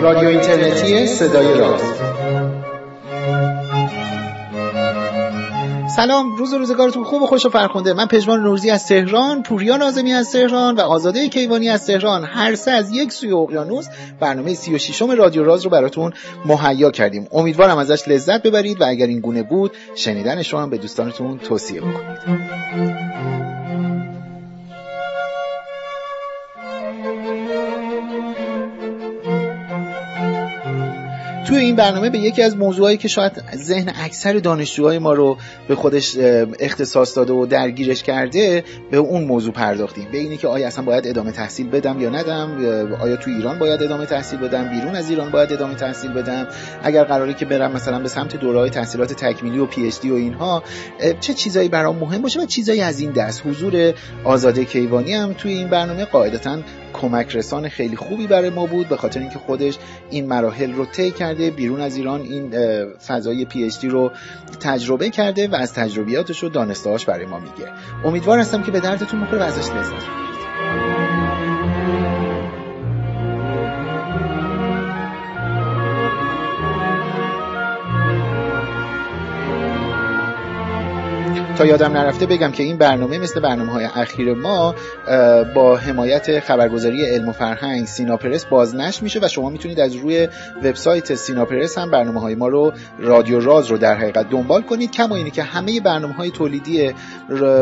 رادیو اینترنتی صدای راست. سلام روز و روزگارتون خوب و خوش و فرخنده. من پژمان نورزی از تهران پوریا نازمی از تهران و آزاده کیوانی از تهران. هر سه از یک سوی اقیانوس برنامه 36 رادیو راز رو براتون مهیا کردیم. امیدوارم ازش لذت ببرید و اگر این گونه بود شنیدنش رو هم به دوستانتون توصیه بکنید. توی این برنامه به یکی از موضوعایی که شاید ذهن اکثر دانشجوهای ما رو به خودش اختصاص داده و درگیرش کرده به اون موضوع پرداختیم. به اینی که آیا اصلا باید ادامه تحصیل بدم یا ندم آیا تو ایران باید ادامه تحصیل بدم بیرون از ایران باید ادامه تحصیل بدم اگر قراری که برم مثلا به سمت دوره‌های تحصیلات تکمیلی و پی اچ دی و اینها چه چیزایی برام مهم باشه و چیزایی از این دست. حضور آزاده کیوانی هم توی این برنامه قاعدتا کمک رسان خیلی خوبی برای ما بود به خاطر اینکه خودش این مراحل رو طی کرده بیرون از ایران این فضای پی اچ رو تجربه کرده و از تجربیاتش و دانستهاش برای ما میگه. امیدوار هستم که به دردتون بخوره و ازش لذت تا یادم نرفته بگم که این برنامه مثل برنامه های اخیر ما با حمایت خبرگزاری علم و فرهنگ سیناپرس بازنشر میشه و شما می‌تونید از روی وبسایت سیناپرس هم برنامه های ما رو رادیو راز رو در حقیقت دنبال کنید. کما اینی که همه برنامه های تولیدی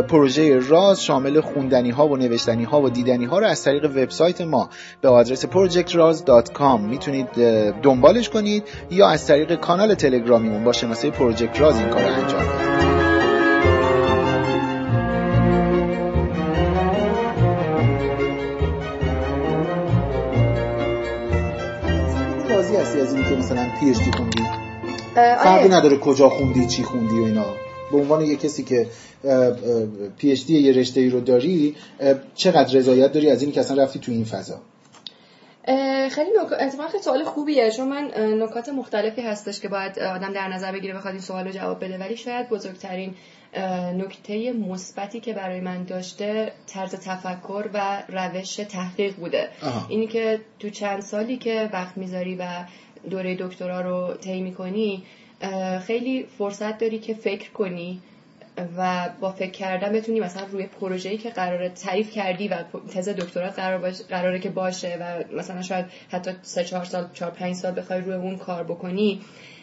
پروژه راز شامل خوندنی ها و نوشتنی ها و دیدنی ها رو از طریق وبسایت ما به آدرس projectraz.com می‌تونید دنبالش کنید یا از طریق کانال تلگرامیمون با شناسه پروژکت راز این کار انجام بدید. از این که مثلا پی اچ دی خوندی؟ فرقی نداره کجا خوندی چی خوندی و اینا. به عنوان یه کسی که پی اچ دی یه رشته ای رو داری چقدر رضایت داری از این که اصلا رفتی تو این فضا؟ خیلی نک... خیلی سوال خوبیه چون من نکات مختلفی هستش که باید آدم در نظر بگیره بخواد این سوال رو جواب بده. ولی شاید بزرگترین نکته مثبتی که برای من داشته طرز تفکر و روش تحقیق بوده. اینی که تو چند سالی که وقت می‌ذاری و دوره دکترا رو طی می‌کنی خیلی فرصت داری که فکر کنی و با فکر کردن بتونی مثلا روی پروژه‌ای که قراره تعریف کردی و تز دکترات قرار باشه قراره که باشه و مثلا شاید حتی 3 4 سال 4 5 سال بخوای روی اون کار بکنی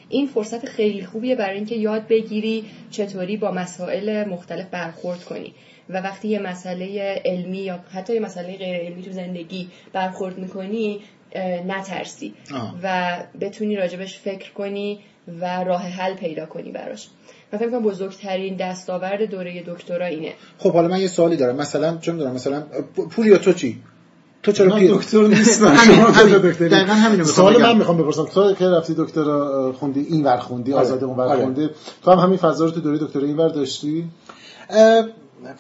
این فرصت خیلی خوبیه برای اینکه یاد بگیری چطوری با مسائل مختلف برخورد کنی. و وقتی یه مسئله علمی یا حتی یه مسئله غیر علمی تو زندگی برخورد می‌کنی نترسی. و بتونی راجبش فکر کنی و راه حل پیدا کنی براش. من فکر کنم بزرگترین دستاورد دوره دکترا اینه. خب حالا من یه سوالی دارم. مثلا چون دارم مثلا پوریا تو چی؟ تو چرا من دکتر نیستم. دقیقاً همینو سوال من می‌خوام بپرسم. تو که رفتی دکترا خوندی این ور خوندی آره. آزاده اون ور آره. خوندی تو هم همین فضا رو تو دوره دکترا این ور داشتی؟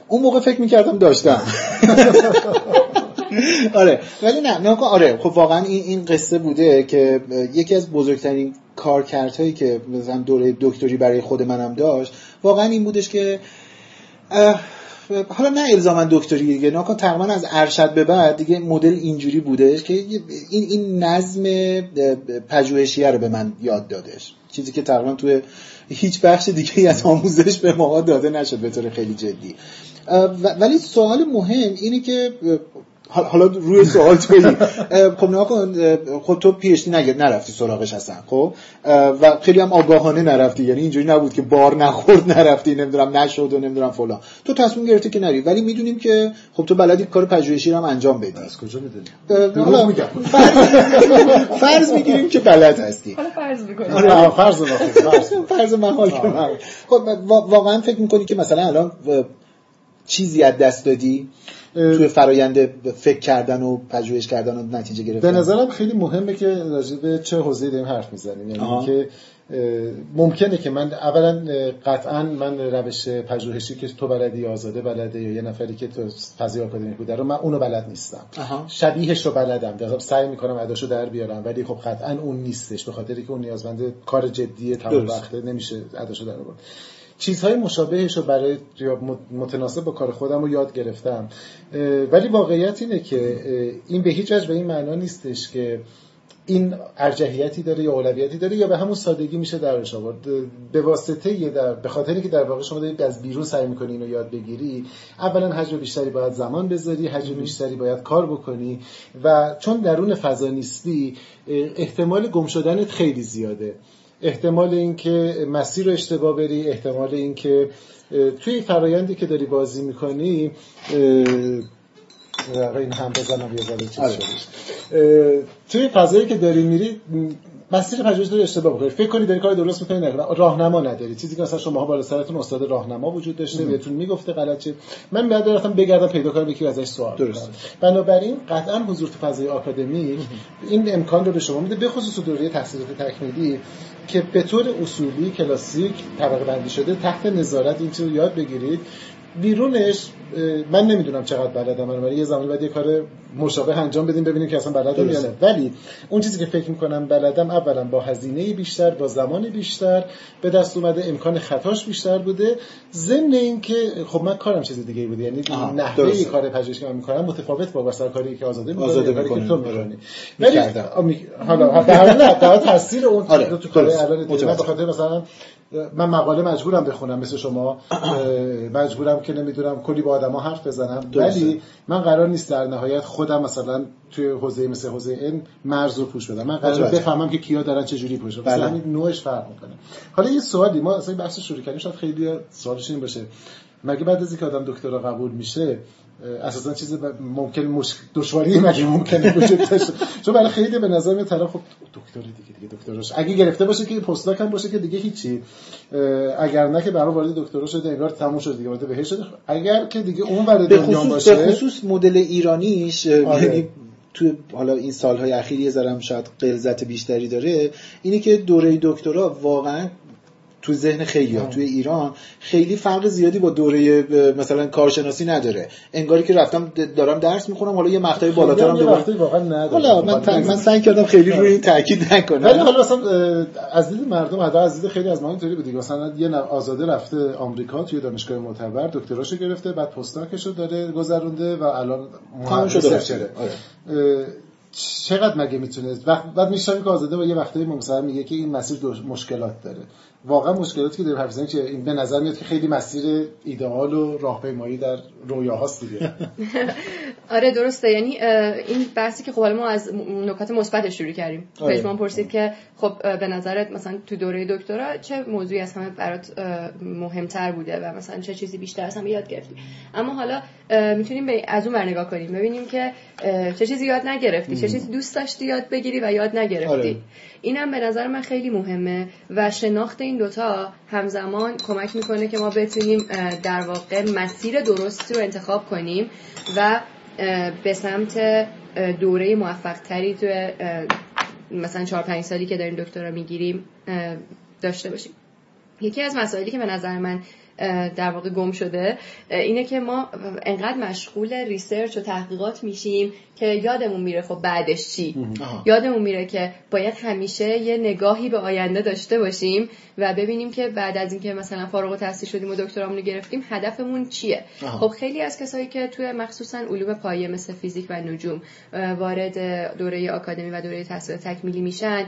اون موقع فکر می‌کردم داشتم. آره ولی نه نه آره خب واقعا این این قصه بوده که یکی از بزرگترین کارکردهایی که مثلا دوره دکتری برای خود منم داشت واقعا این بودش که حالا نه الزاما دکتری دیگه ناکن تقریبا از ارشد به بعد دیگه مدل اینجوری بودش که این این نظم پژوهشیه رو به من یاد دادش. چیزی که تقریبا توی هیچ بخش دیگه از آموزش به ما داده نشد به طور خیلی جدی. ولی سوال مهم اینه که حالا روی سوال توی. خب نه کن خب تو پی اچ نرفتی سراغش هستن خب؟ و خیلی هم آگاهانه نرفتی یعنی اینجوری نبود که بار نخورد نرفتی نمی‌دونم نشد و نمی‌دونم فلان. تو تصمیم گرفتی که نری ولی می‌دونیم که خب تو بلدی کار پژوهشی رو هم انجام بدی. از کجا می‌دونی؟ فرض می‌گیریم که بلد هستی. حالا فرض می‌کنیم آره فرض فرض محال کنم خب واقعا فکر می‌کنی که مثلا الان چیزی از دست دادی؟ توی فرایند فکر کردن و پژوهش کردن و نتیجه گرفتن. به نظرم خیلی مهمه که راجع به چه حوزه‌ای داریم حرف می‌زنیم. یعنی که ممکنه که من اولا قطعا من روش پژوهشی که تو بلدی آزاده بلده یا یه نفری که تو فضای آکادمیک بوده رو من اونو بلد نیستم. شبیهش رو بلدم. در سعی می‌کنم اداشو در بیارم ولی خب قطعا اون نیستش به خاطری که اون نیازمند کار جدیه تمام وقته نمیشه اداشو در آورد. چیزهای مشابهش رو برای متناسب با کار خودم رو یاد گرفتم. ولی واقعیت اینه که این به هیچ وجه به این معنا نیستش که این ارجحیتی داره یا اولویتی داره یا به همون سادگی میشه درش آورد. به واسطه در به خاطری که در واقع شما دارید از بیرون سعی می‌کنی اینو یاد بگیری اولا حجم بیشتری باید زمان بذاری حجم بیشتری باید کار بکنی و چون درون فضا نیستی احتمال گم شدنت خیلی زیاده. احتمال اینکه مسیر رو اشتباه بری احتمال اینکه توی فرایندی که داری بازی می‌کنی این هم بزنم یه چیز آره. توی فضایی که داری میری مسیر پژوهش داری اشتباه بکنی فکر کنی داری کار درست می‌کنی نه راهنما نداری. چیزی که مثلا شما بالا سرتون استاد راهنما وجود داشته بهتون می‌گفته غلط چه من بعد رفتم بگردم پیدا کنم یکی ازش سوال درست بنابراین قطعا حضور تو فضای آکادمی این امکان رو به شما میده به خصوص دوره تحصیلات تکمیلی. که به طور اصولی کلاسیک طبقه بندی شده تحت نظارت. این یاد بگیرید بیرونش من نمی‌دونم چقدر بلدم من یه زمانی بعد یه کار مشابه انجام بدیم ببینیم که اصلا بلدم یا نه. ولی اون چیزی که فکر می‌کنم بلدم اولا با هزینه بیشتر با زمان بیشتر به دست اومده امکان خطاش بیشتر بوده. ضمن اینکه خب من کارم چیز دیگه بوده یعنی نحوه کار پژوهشی که من می‌کنم متفاوت با مثلا کاری که آزاده می‌کنه آزاده کاری که تو می‌کنی. ولی حالا به هر حال تاثیر اون آره. تو کار الان به خاطر مثلا من مقاله مجبورم بخونم مثل شما مجبورم که نمی‌دونم کلی با آدما حرف بزنم. ولی من قرار نیست در نهایت خودم مثلا توی حوزه مثل حوزه این مرز رو پوش بدم. من قرار بفهمم که کیا دارن چه جوری پوش مثلا بله. نوعش فرق می‌کنه. حالا یه سوالی ما اصلا بحث شروع کردیم شاید خیلی سوالش این باشه. مگه بعد از اینکه آدم دکترا قبول میشه اساسا چیز ممکن مش... دشواری مگه ممکنه وجود داشته چون برای خیلی به نظر میاد طرف خب دکتر دیگه دیگه دکترش. اگه گرفته باشه که پستاک هم باشه که دیگه هیچی. اگر نه که برای وارد دکترا شده انگار تموم شده دیگه وارد بهش شده. اگر که دیگه اون ور دنیا باشه به خصوص مدل ایرانیش آره. یعنی تو حالا این سالهای اخیر یه ذره شاید غلظت بیشتری داره. اینه که دوره دکترا واقعا تو ذهن خیلی ها توی ایران خیلی فرق زیادی با دوره مثلا کارشناسی نداره. انگاری که رفتم دارم درس می‌خونم حالا یه مقطعی بالاترم دوباره واقعا نداره حالا من, من سعی کردم خیلی روی این تاکید نکنم. ولی حالا مثلا از دید مردم حدا از دید خیلی از ما اینطوری بود مثلا یه آزاده رفته آمریکا توی دانشگاه معتبر دکتراشو گرفته بعد پستاکشو داره گذرونده و الان شده. چقدر مگه می‌تونه؟ بعد میشم که آزاده با یه وقتایی مثلا میگه که این مسیر مشکلات داره. واقعا مشکلاتی که داره حرف که این به نظر میاد که خیلی مسیر ایدئال و راهپیمایی در رویاهاست دیگه. آره درسته. یعنی این بحثی که خب ما از نکات مثبت شروع کردیم. آره. پژمان پرسید که خب به نظرت مثلا تو دوره دکترا چه موضوعی از همه برات مهمتر بوده و مثلا چه چیزی بیشتر از همه یاد گرفتی؟ اما حالا می‌تونیم به از اون نگاه کنیم. ببینیم که چه چیزی یاد نگرفتی چه چیزی دوست داشتی یاد بگیری و یاد نگرفتی. آره. اینم به نظر من خیلی مهمه و شناخت این دوتا همزمان کمک می‌کنه که ما بتونیم در واقع مسیر درستی رو انتخاب کنیم و به سمت دوره موفق تری تو مثلا 4 5 سالی که داریم دکترا می‌گیریم داشته باشیم. یکی از مسائلی که به نظر من در واقع گم شده. اینه که ما انقدر مشغول research و تحقیقات میشیم که یادمون میره خب بعدش چی. یادمون میره که باید همیشه یه نگاهی به آینده داشته باشیم و ببینیم که بعد از اینکه مثلا فارغ التحصیل شدیم و دکترامون رو گرفتیم هدفمون چیه. خب خیلی از کسایی که توی مخصوصا علوم پایه مثل فیزیک و نجوم وارد دوره آکادمی و دوره تحصیل تکمیلی میشن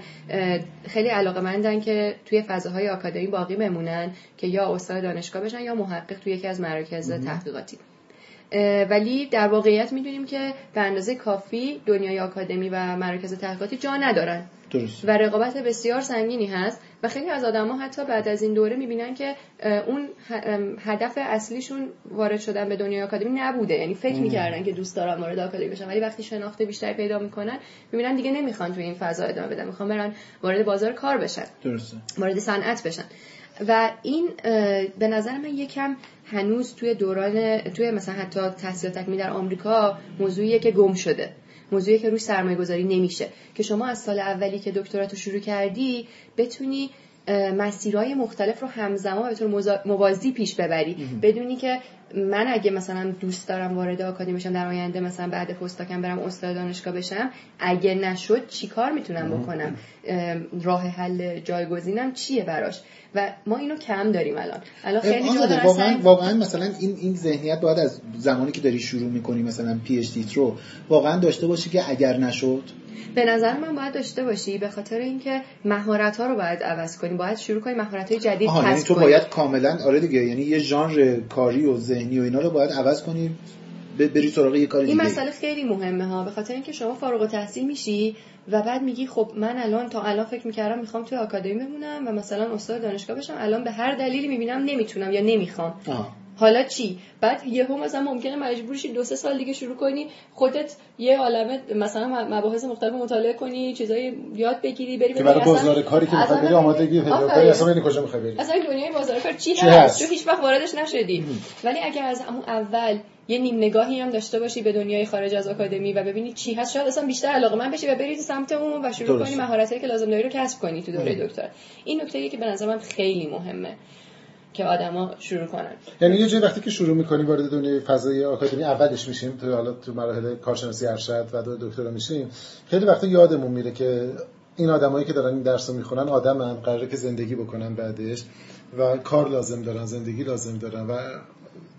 خیلی علاقه که توی فضاهای آکادمی باقی بمونن که یا استاد دانشگاه بشن یا محقق توی یکی از مراکز تحقیقاتی. ولی در واقعیت می‌دونیم که به اندازه کافی دنیای آکادمی و مراکز تحقیقاتی جا ندارن. درست. و رقابت بسیار سنگینی هست و خیلی از آدما حتی بعد از این دوره می‌بینن که اون هدف اصلیشون وارد شدن به دنیای آکادمی نبوده. یعنی فکر می‌کردن که دوست دارن وارد آکادمی بشن ولی وقتی شناخت بیشتری پیدا می‌کنن می‌بینن دیگه نمی‌خوان توی این فضا ادامه بدن می‌خوان برن وارد بازار کار بشن. درسته. وارد صنعت بشن. و این به نظر من یکم هنوز توی دوران توی مثلا حتی تحصیلات تکمیلی در آمریکا موضوعیه که گم شده. موضوعی که روش سرمایه گذاری نمیشه. که شما از سال اولی که دکتراتو شروع کردی بتونی مسیرهای مختلف رو همزمان به طور موازی پیش ببری. بدونی که من اگه مثلا دوست دارم وارد آکادمی بشم در آینده مثلا بعد پستاکم برم استاد دانشگاه بشم اگه نشد چیکار می‌تونم بکنم؟ راه حل جایگزینم چیه براش؟ و ما اینو کم داریم الان. الان خیلی جا واقعا واقعا مثلا این این ذهنیت باید از زمانی که داری شروع می‌کنی مثلا پی اچ دی رو واقعا داشته باشی که اگر نشد؟ به نظر من باید داشته باشی به خاطر اینکه مهارت ها رو باید عوض کنی. باید شروع کنی مهارت های جدید کسب یعنی تو باید کاملا آره دیگه یعنی یه ژانر کاری و ذهنی و اینا رو باید عوض کنی. بری سراغ یه کاری دیگه. این مسئله خیلی مهمه ها. به خاطر اینکه شما فارغ التحصیل میشی و بعد میگی خب من الان تا الان فکر می‌کردم می‌خوام توی آکادمی بمونم و مثلا استاد دانشگاه بشم الان به هر دلیلی می‌بینم نمی‌تونم یا نمی‌خوام. حالا چی؟ بعد یهو مثلا ممکنه مجبور شی دو سه سال دیگه شروع کنی خودت یه عالمه مثلا مباحث مختلف مطالعه کنی چیزای یاد بگیری بری که برای بازار کاری که می‌خوای بری آمادگی پیدا کنی اصلا ببینی کجا می‌خوای بری. اصلا دنیای بازار کار چی, هست؟ تو هیچ وقت واردش نشدی. ولی اگر از همون اول یه نیم نگاهی هم داشته باشی به دنیای خارج از آکادمی و ببینی چی هست. شاید اصلا بیشتر علاقه من بشی و بری سمت اون و شروع کنی مهارتایی که لازم داری رو کسب کنی تو دوره دکتر. این نکته که به نظر من خیلی مهمه که آدما شروع کنن. یعنی یه جایی وقتی که شروع می‌کنیم وارد دنیای فضای آکادمی اولش میشیم تو حالا تو مراحل کارشناسی ارشد و دو دکترا میشیم خیلی وقتا یادمون میره که این آدمایی که دارن این درس رو می‌خونن آدمن قراره که زندگی بکنن بعدش و کار لازم دارن زندگی لازم دارن و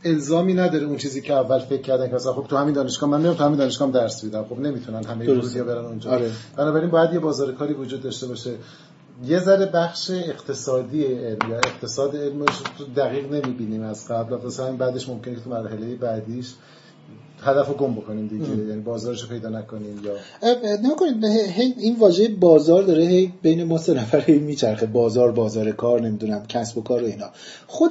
الزامی نداره اون چیزی که اول فکر کردن که مثلا خب تو همین دانشگاه من میام تو همین دانشگاه درس میدم. خب نمی‌تونن همه ورودیا برن اونجا. آره. بنابراین باید یه بازار کاری وجود داشته باشه. یه ذره بخش اقتصادی علم یا اقتصاد علمش تو دقیق نمی‌بینیم از قبل. مثلا بعدش ممکنه که تو مرحله بعدیش هدف رو گم بکنیم دیگه. یعنی بازارش رو پیدا نکنیم یا نکنید این واژه بازار داره هی بین ما سه نفر هی میچرخه. بازار بازار کار نمی‌دونم کسب و کار و اینا. خود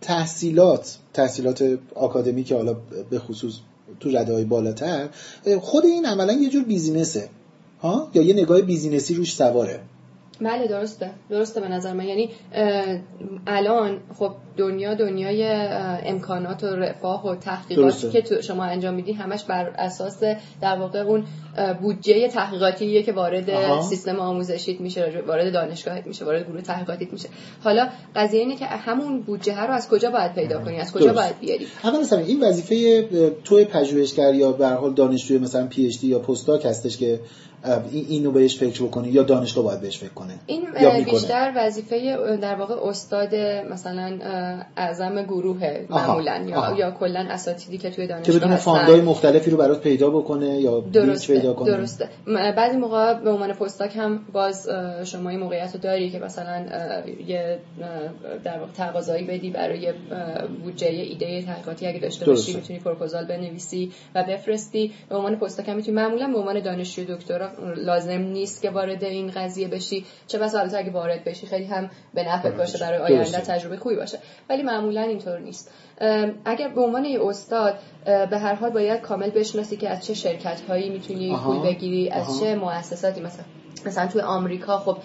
تحصیلات تحصیلات آکادمی که حالا به خصوص تو رده های بالاتر خود این عملا یه جور بیزینسه. ها؟ یا یه نگاه بیزینسی روش سواره. بله درسته. درسته به نظر من. یعنی الان خب دنیا دنیای امکانات و رفاه و تحقیقاتی که شما انجام میدی همش بر اساس در واقع اون بودجه تحقیقاتیه که وارد سیستم آموزشیت میشه وارد دانشگاهت میشه وارد گروه تحقیقاتیت میشه. حالا قضیه اینه که همون بودجه رو از کجا باید پیدا کنی؟ از کجا باید بیاری؟ اول مثلا این وظیفه توی پژوهشگر یا به حال دانشجوی مثلا پی اچ دی یا پستاک هستش که اینو بهش فکر بکنی یا دانشگاه باید بهش فکر کنه؟ این بیشتر وظیفه در واقع استاد مثلا اعظم گروه معمولا یا یا کلا اساتیدی که توی دانشگاه که بدون فاندای مختلفی رو برات پیدا بکنه یا درسته پیدا کنه؟ درسته. بعضی موقع به عنوان پستاک هم باز شما این موقعیت رو داری که مثلا یه در واقع تقاضایی بدی برای بودجه ایده تحقیقاتی اگه داشته باشی می‌تونی پروپوزال بنویسی و بفرستی. به عنوان پستاک هم می‌تونی معمولا به عنوان دانشجو دکترا لازم نیست که وارد این قضیه بشی. چه بس البته اگه وارد بشی خیلی هم به نفعت باشه برای آینده تجربه خوبی باشه. ولی معمولا اینطور نیست. اگر به عنوان یه استاد به هر حال باید کامل بشناسی که از چه شرکت هایی می‌تونی پول بگیری از چه مؤسساتی مثلا مثلا توی آمریکا خب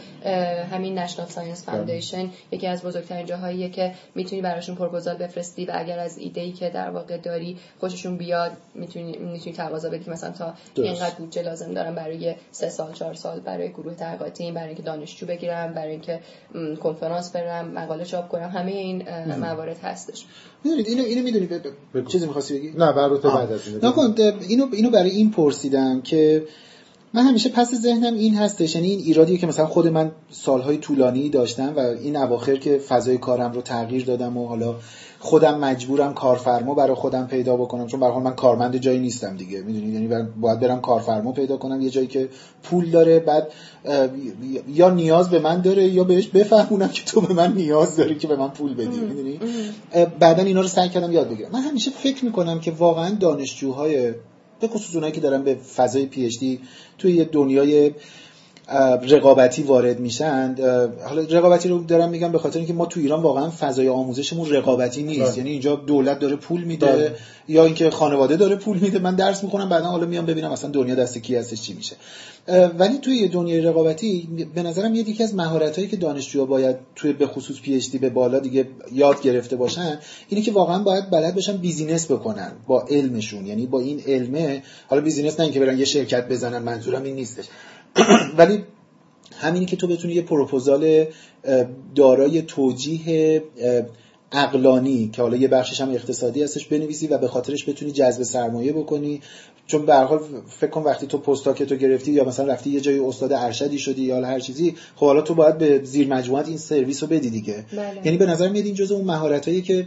همین National Science Foundation یکی از بزرگترین جاهاییه که می‌تونی براشون پروپوزال بفرستی و اگر از ایده ای که در واقع داری خوششون بیاد می‌تونی می‌تونی تقاضا بدی. مثلا تا اینقدر بودجه لازم دارم برای سه سال چهار سال برای گروه تحقیقاتی برای اینکه دانشجو بگیرم برای اینکه کنفرانس برم مقاله چاپ کنم همه این موارد هستش. می‌دونید اینو اینو می‌دونی چیزی می‌خواستی بگی؟ نه برات بعد از اینو اینو برای این پرسیدم که من همیشه پس ذهنم این هستش. یعنی این ایرادیه که مثلا خود من سالهای طولانی داشتم و این اواخر که فضای کارم رو تغییر دادم و حالا خودم مجبورم کارفرما برای خودم پیدا بکنم. چون به من کارمند جایی نیستم دیگه. می‌دونید؟ یعنی باید برم کارفرما پیدا کنم. یه جایی که پول داره بعد یا نیاز به من داره یا بهش بفهمونم که تو به من نیاز داری که به من پول بدی. می‌دونی؟ بعدا اینا رو سعی کردم یاد بگیرم. من همیشه فکر می‌کنم که واقعا دانشجوهای به خصوص اونایی که دارن به فضای پی اچ دی توی یه دنیای رقابتی وارد میشن حالا رقابتی رو دارم میگم به خاطر اینکه ما تو ایران واقعا فضای آموزشمون رقابتی نیست. بله. یعنی اینجا دولت داره پول میده بله. یا اینکه خانواده داره پول میده. من درس می‌خونم بعدا حالا میام ببینم اصلا دنیا دست کی هستش چی میشه. ولی توی یه دنیای رقابتی به نظرم یه یکی از مهارتایی که دانشجوها باید توی به خصوص پی اچ دی به بالا دیگه یاد گرفته باشن اینه که واقعا باید بلد باشن business بکنن با علمشون. یعنی با این علمه حالا business نه اینکه برن یه شرکت بزنن منظورم این نیستش. ولی همینی که تو بتونی یه پروپوزال دارای توجیه عقلانی که حالا یه بخشش هم اقتصادی هستش بنویسی و به خاطرش بتونی جذب سرمایه بکنی چون به حال فکر کن وقتی تو postdoc تو گرفتی یا مثلا رفتی یه جای استاد ارشدی شدی یا هر چیزی خب حالا تو باید به زیر مجموعت این سرویس رو بدی دیگه. بله. یعنی به نظر میاد این جزء اون مهارتایی که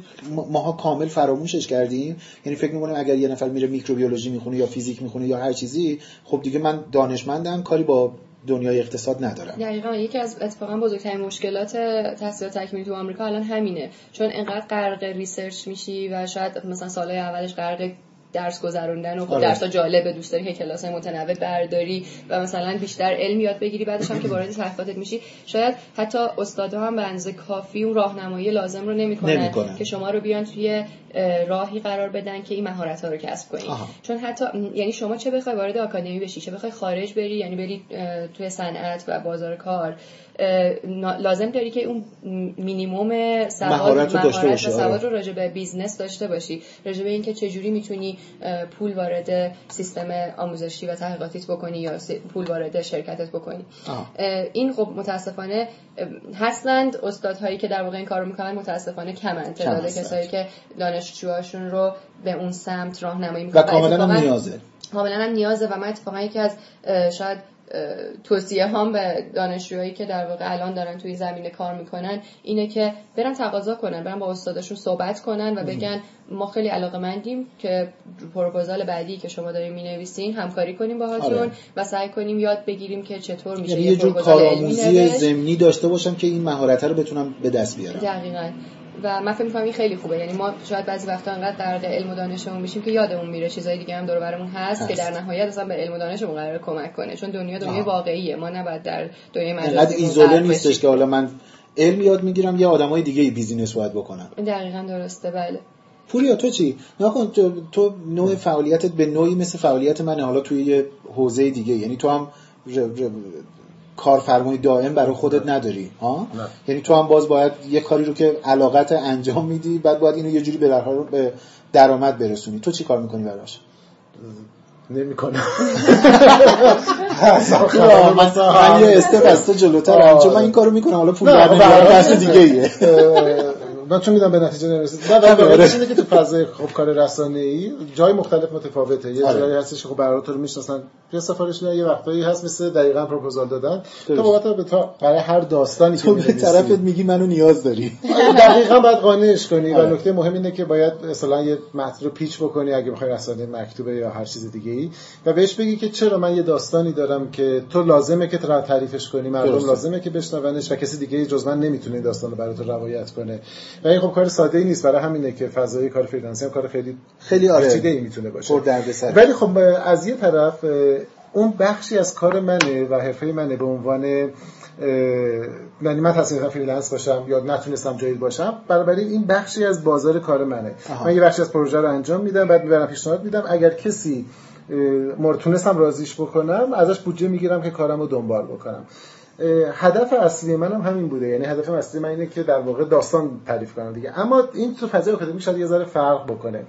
ماها کامل فراموشش کردیم. یعنی فکر می‌کنم اگر یه نفر میره میکروبیولوژی می‌خونه یا فیزیک می‌خونه یا هر چیزی خب دیگه من دانشمندم کاری با دنیای اقتصاد ندارم. دقیقا یکی از اتفاقا بزرگترین مشکلات تحصیل تکمیلی تو آمریکا الان همینه. چون انقدر غرق research میشی و شاید مثلا سالهای اولش غرق درس گذروندن و خب آره. درس ها جالبه دوست داری که کلاس متنوع برداری و مثلا بیشتر علم یاد بگیری بعدش هم که وارد تحقیقاتت میشی شاید حتی استادها هم به اندازه کافی اون راهنمایی لازم رو نمی‌کنن نمی‌کنن. که شما رو بیان توی راهی قرار بدن که این مهارت ها رو کسب کنی آها. چون حتی یعنی شما چه بخوای وارد آکادمی بشی چه بخوای خارج بری یعنی بری توی صنعت و بازار کار لازم داری که اون مینیموم سواد مهارت و سواد آره. رو راجع به business داشته باشی راجع به اینکه چجوری می‌تونی اه، پول وارد سیستم آموزشی و تحقیقاتیت بکنی یا پول وارد شرکتت بکنی. اه، این خب متاسفانه هستند استادهایی که در واقع این کارو می‌کنن متاسفانه کمن تعداد. کسایی که دانشجوهاشون رو به اون سمت راهنمایی و می‌کنن کاملا هم نیازه. کاملا هم نیازه و من اتفاقا یکی از شاید توصیه هام به دانشجوهایی که در واقع الان دارن توی زمینه کار می‌کنن اینه که برن تقاضا کنن برن با استاداشون صحبت کنن و بگن ما خیلی علاقه مندیم که پروپوزال بعدی که شما دارین می‌نویسین همکاری کنیم باهاتون آره. و سعی کنیم یاد بگیریم که چطور میشه یعنی یه جور کارآموزی. ضمنی داشته باشم که این مهارت رو بتونم به دست بیارم. دقیقا. و من فکر می‌کنم این خیلی خوبه. یعنی ما شاید بعضی وقتا انقدر غرق علم و دانشمون میشیم که یادمون میره چیزای دیگه هم دور برمون هست, هست. که در نهایت اصلا به علم و دانشمون قرار کمک کنه. چون دنیا دنیای. واقعیه. ما نباید در دنیای مجازی انقدر ایزوله نیستش که حالا من علم یاد می‌گیرم یه آدمای دیگه بیزینس باید بکنم دقیقا درسته. بله. پوریا تو چی؟ نکن تو, تو نوع فعالیتت به نوعی مثل فعالیت منه حالا توی یه حوزه دیگه. یعنی تو هم. کارفرمای دائم برای خودت نداری ها. یعنی تو هم باز باید یه کاری رو که علاقت انجام میدی بعد باید اینو یه جوری به درها رو به درآمد برسونی. تو چی کار می‌کنی براش؟ نمی کنم من, یه استپ از تو جلوترم چون من این کارو می‌کنم حالا پول نمیارم دست دیگه ایه من چون میدم به نتیجه نرسید نه آره. ولی واقعیتش اینه که تو فضای خب کار رسانه ای جای مختلف متفاوته یه آره. جایی هستش که خب برای تو رو می‌شناسن یه سفارش میدن یه وقتایی هست مثل دقیقاً پروپوزال دادن تو. بابت به تا برای هر داستانی که تو به. طرفت میگی منو نیاز داری دقیقا باید قانعش کنی و آره. نکته مهم اینه که باید مثلا یه متن رو pitch بکنی اگه بخوای رسانه مکتوبه یا هر چیز دیگه ای و بهش بگی که چرا من یه داستانی دارم که تو لازمه که تو تعریفش کنی مردم. لازمه که بشنونش و کسی دیگه جز من نمی‌تونه این داستان رو برای تو روایت کنه و این خب کار ساده ای نیست. برای همینه که فضای کار freelance ی هم کار خیلی خیلی پیچیده ای می‌تونه باشه. ولی خب از یه طرف اون بخشی از کار منه و حرفه منه به عنوان یعنی من تصمیم freelance باشم یا نتونستم جایی باشم. بنابراین این بخشی از بازار کار منه. آها. من یه بخشی از پروژه رو انجام میدم بعد می‌برم پیشنهاد میدم. اگر کسی مورد تونستم راضیش بکنم ازش بودجه می‌گیرم که کارم رو دنبال بکنم. هدف اصلی منم همین بوده. یعنی هدف اصلی من اینه که در واقع داستان تعریف کنم دیگه. اما این تو فضای آکادمی شاید یه ذره فرق بکنه.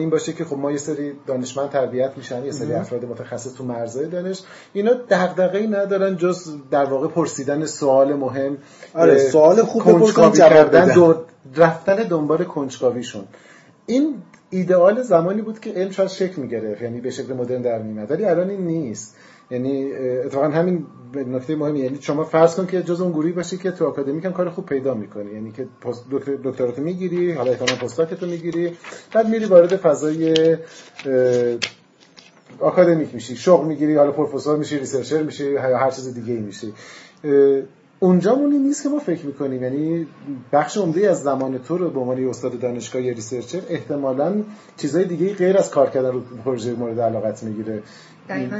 این باشه که خب ما یه سری دانشمند تربیت میشن یه سری افراد متخصص تو مرزهای دانش. اینا دغدغه‌ای ندارن جز در واقع پرسیدن سوال مهم آره سوال خوب بپرسن کردن دو رفتن دنبال کنجکاویشون. این ایدئال زمانی بود که علم شاید شکل می‌گرفت یعنی به شکل مدرن در میاد ولی الان این نیست. یعنی اتفاقا همین نکته مهمی یعنی شما فرض کن که جز اون گروهی باشی که تو آکادمیک هم کار خوب پیدا می‌کنی. یعنی که دکتراتو می‌گیری حالا احتمال postdoc تو می‌گیری بعد میری وارد فضای آکادمیک میشی. شغل می‌گیری حالا پروفسور میشی researcher میشی هر چیز دیگه ای میشی اونجا همونی نیست که ما فکر می‌کنیم. یعنی بخش عمده از زمان تو رو به عنوان استاد دانشگاه یا researcher احتمالا چیزای دیگه غیر از کار کردن رو پروژه مورد علاقت می‌گیره.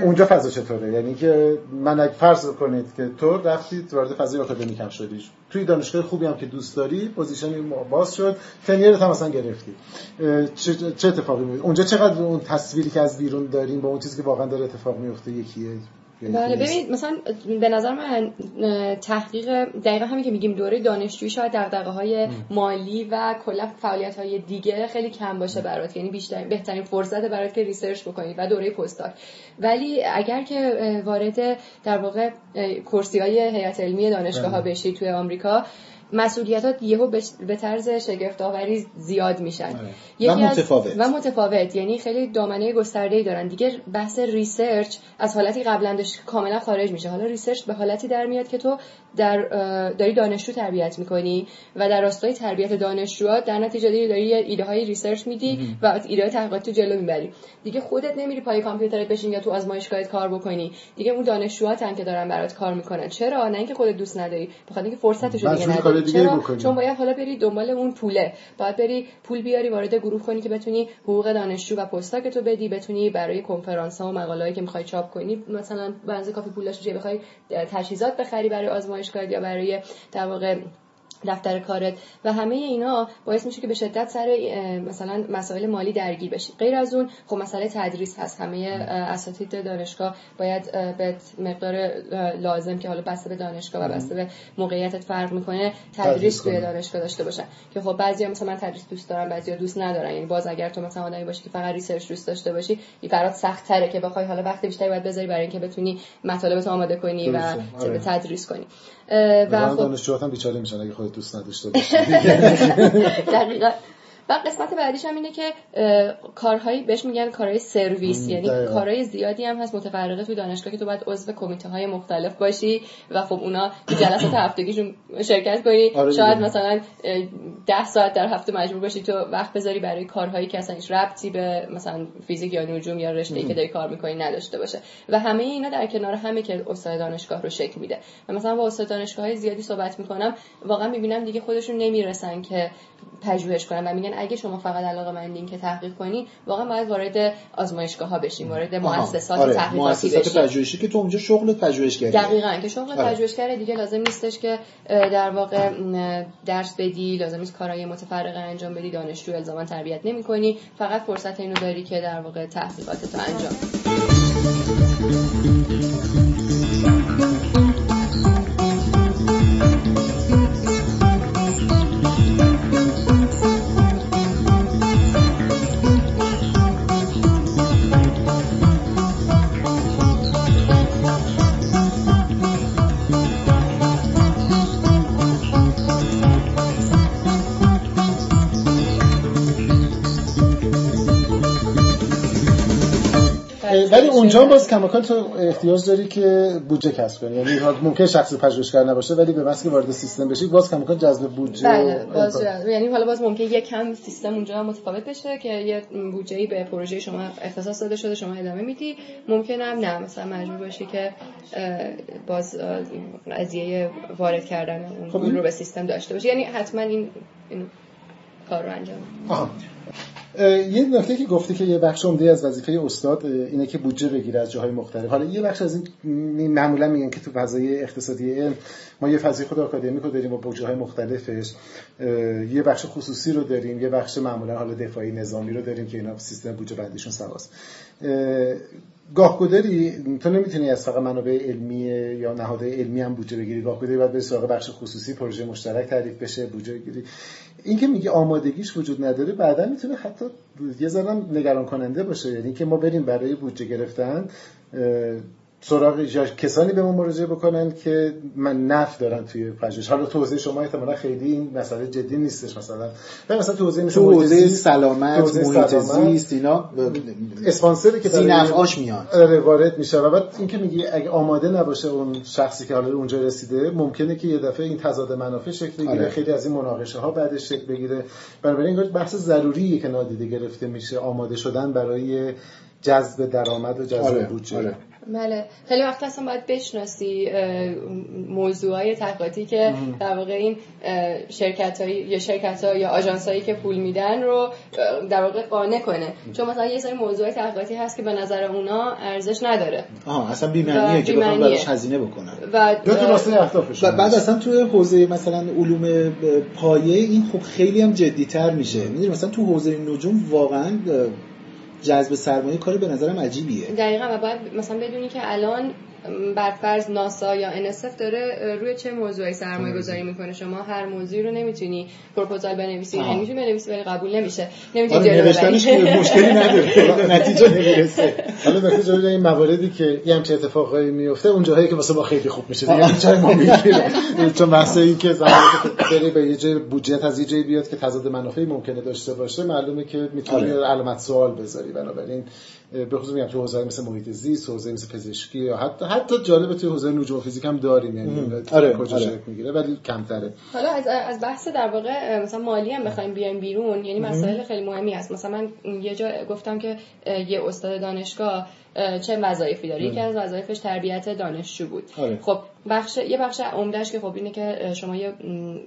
اونجا فضا چطوره؟ یعنی که من اگه فرض کنید که تو رفتید وارد فضای آکادمیک هم شدی توی دانشگاه خوبی هم که دوست داری position باز شد تنیرت هم مثلا گرفتی. چه اتفاقی میفته اونجا چقدر اون تصویری که از بیرون داریم با اون چیزی که واقعا داره اتفاق میفته یکیه؟ بله ببینید مثلا به نظر من تحقیق دقیقا همین که میگیم دوره دانشجویی شاید دغدغه های مالی و کلا فعالیت های دیگه خیلی کم باشه برات. یعنی بیشتر بهترین فرصت برات که research بکنید و دوره postdoc ولی اگر که وارد در واقع کرسی های هیئت علمی دانشگاه ها بله. بشید توی آمریکا مسئولیتات یهو به طرز شگفت آوری زیاد میشن. آره. و متفاوت. و متفاوت. یعنی خیلی دامنه گسترده ای دارن. دیگه بحث research از حالتی قبلا داشت کاملا خارج میشه. حالا research به حالتی در میاد که تو در داری دانشجو تربیت می‌کنی و در راستای تربیت دانشجوها در نتیجه داری داری ایده های research میدی و ایده های تحقیقات تو جلو می‌بری. دیگه خودت نمیری پای کامپیوترت بشین یا تو آزمایشگاهت کار بکنی. دیگه اون دانشجوها که دارن برات کار می‌کنن. چرا؟ نه اینکه خودت دوست نداری. بخاطر اینکه فرصتش دیگه نداری. چرا؟ چون باید حالا بری دنبال اون پوله. باید بری پول بیاری وارد گروه کنی که بتونی حقوق دانشجو و پستاک تو بدی بتونی برای کنفرانس ها و مقالهایی که می‌خوای چاپ کنی. مثلا بنز کافی پولش بخوای تجهیزات بخری برای آزمایشگاه یا برای در واقع دفتر کارت و همه اینا باعث میشه که به شدت سر مثلا مسائل مالی درگیر بشی. غیر از اون خب مسئله تدریس هست. همه اساتید دانشگاه باید به مقدار لازم که حالا بسته به دانشگاه و بسته به موقعیتت فرق می‌کنه تدریس توی دانشگاه داشته باشن. که خب بعضیا مثلا من تدریس دوست دارم بعضیا دوست ندارن. یعنی باز اگر تو مثلا آدمی باشی که فقط research دوست داشته باشی برات سخت تره که بخوای حالا وقت بیشتری باید بذاری برای اینکه بتونی مطالبت آماده کنی و آره. تدریس کنی. و خب دانشجوها هم بیچاره میشن. اگه دوست نداشته باشی. دقیقاً. و قسمت بعدیش هم اینه که کارهایی بهش میگن کارهای سرویس. یعنی کارهای زیادی هم هست متفرقه توی دانشگاه که تو باید عضو کمیته های مختلف باشی و خب اونا جلسات هفتگیشون شرکت کنی. آره شاید مثلا ده ساعت در هفته مجبور باشی تو وقت بذاری برای کارهایی که اصلا هیچ ربطی به مثلا فیزیک یا نجوم یا رشته که داری کار می‌کنی نداشته باشه. و همه اینا در کنار همه که استاد دانشگاه رو شکل میده. و مثلا با استاد دانشگاه های زیادی صحبت می‌کنم واقعا می‌بینم دیگه خودشون نمی‌رسن که پژوهش کنن و میگن اگه شما فقط علاقه مندین که تحقیق کنی واقعا باید وارد آزمایشگاه ها بشین وارد مؤسسات آره. تحقیقاتی مؤسسات پژوهشی که تو اونجا شغل پژوهشگری دقیقاً که شغل آره. پژوهشگر دیگه لازم نیستش که در واقع درس بدی لازم نیست کارهای متفرقه انجام بدی دانشجو الزاما تربیت نمی‌کنی فقط فرصت اینو داری که در واقع تحقیقاتتو انجام ولی اونجا باز کماکان تو احتیاج داری که بودجه کسب کنی. یعنی ممکن شخص پژوهشگر نباشه ولی به واسه وارد سیستم بشی باز کماکان جذب بودجه بله باز یعنی حالا باز ممکن یک کم سیستم اونجا متفاوت بشه که یه بودجه به پروژه شما اختصاص داده شده شما ادامه میدی. ممکن هم نه مثلا مجبور باشی که باز قضیه وارد کردن اون خب رو به سیستم داشته باشی. یعنی حتما این کار رو انجام یه نکته که گفتی که یه بخش عمده از وظیفه استاد اینه که بودجه بگیره از جاهای مختلف. حالا یه بخش از این معمولا میگن که تو فضای اقتصادی علم ما یه فضای خود آکادمیک رو داریم با بودجه های مختلفش یه بخش خصوصی رو داریم یه بخش معمولا حالا دفاعی نظامی رو داریم که اینا سیستم بودجه بندیشون سواست. گاهگداری تو نمی‌تونی از فقط منابع علمی یا نهادهای علمی هم بودجه بگیری. گاهگداری باید به سراغ بخش خصوصی پروژه مشترک تعریف بشه بودجه بگیری. این که میگه آمادگیش وجود نداره بعدا می‌تونه حتی یه ذره نگران کننده باشه. یعنی که ما بریم برای بودجه گرفتن سراغ کسانی به ما مراجعه بکنن که من نف دارن توی پژوهش. حالا تو حوزه شما احتمالاً خیلی این مسئله جدی نیستش مثلا. مثلا تو حوزه تو حوزه سلامت محیط زیست اینا اسپانسری که زینفعاش میاد. آره وارد میشه. و بعد اینکه میگی اگه آماده نباشه اون شخصی که حالا اونجا رسیده ممکنه که یه دفعه این تضاد منافع شکل بگیره آره. خیلی از این مناقشه ها بعدش شکل بگیره. بنابراین این بحث ضروریه که نادیده گرفته میشه آماده شدن برای جذب درآمد و جذب آره. بودجه. آره. بله. خیلی وقت اصلا باید بشناسی موضوع های تحقیقاتی که در واقع این شرکت های یا شرکت ها یا آژانس هایی که پول میدن رو در واقع قانع کنه. چون مثلا یه سری موضوع تحقیقاتی هست که به نظر اونا ارزش نداره. آها اصلا بی‌معنیه که بخوام براش هزینه بکنن. و بعد اصلا توی حوزه مثلا علوم پایه این خب خیلی هم جدی‌تر میشه. می‌دونی مثلا تو حوزه نجوم واقعا جذب سرمایه کاری به نظرم عجیبیه. دقیقا و باید مثلا بدونی که الان برفرض ناسا یا NSF داره روی چه موضوعی سرمایه گذاری می‌کنه؟ شما هر موضوعی رو نمی‌تونی پروپوزال بنویسی یعنی می‌تونی بنویسی ولی قبول نمیشه. نمی‌تونی آره نوشتنش مشکلی نداره. نتیجه نمی‌رسه. حالا به جای این مواردی که یه همچین اتفاقایی میفته اون جاهایی که واسه ما خیلی خوب میشه. دیگه چای ما می‌گیره چون بحث این که زمانی که بره به یه جای بودجه از یه جایی بیاد که تضاد منافعی ممکنه داشته باشه معلومه که می‌تونی آره. علامت سوال بذاری. بنابراین به خصوص میگم تو حوزه مثل محیط زیست حوزه مثل پزشکی یا حتی حتی جالب تو حوزه نجوم فیزیک هم داریم یعنی آره کجا آره. شکل می‌گیره ولی کمتره. حالا از از بحث در واقع مثلا مالی هم بخوایم بیایم بیرون یعنی مسائل خیلی مهمی هست. مثلا من یه جا گفتم که یه استاد دانشگاه چه وظایفی داره؟ یکی از وظایفش تربیت دانشجو بود. آره. خب بخش یه بخش عمدهش که خب اینه که شما یه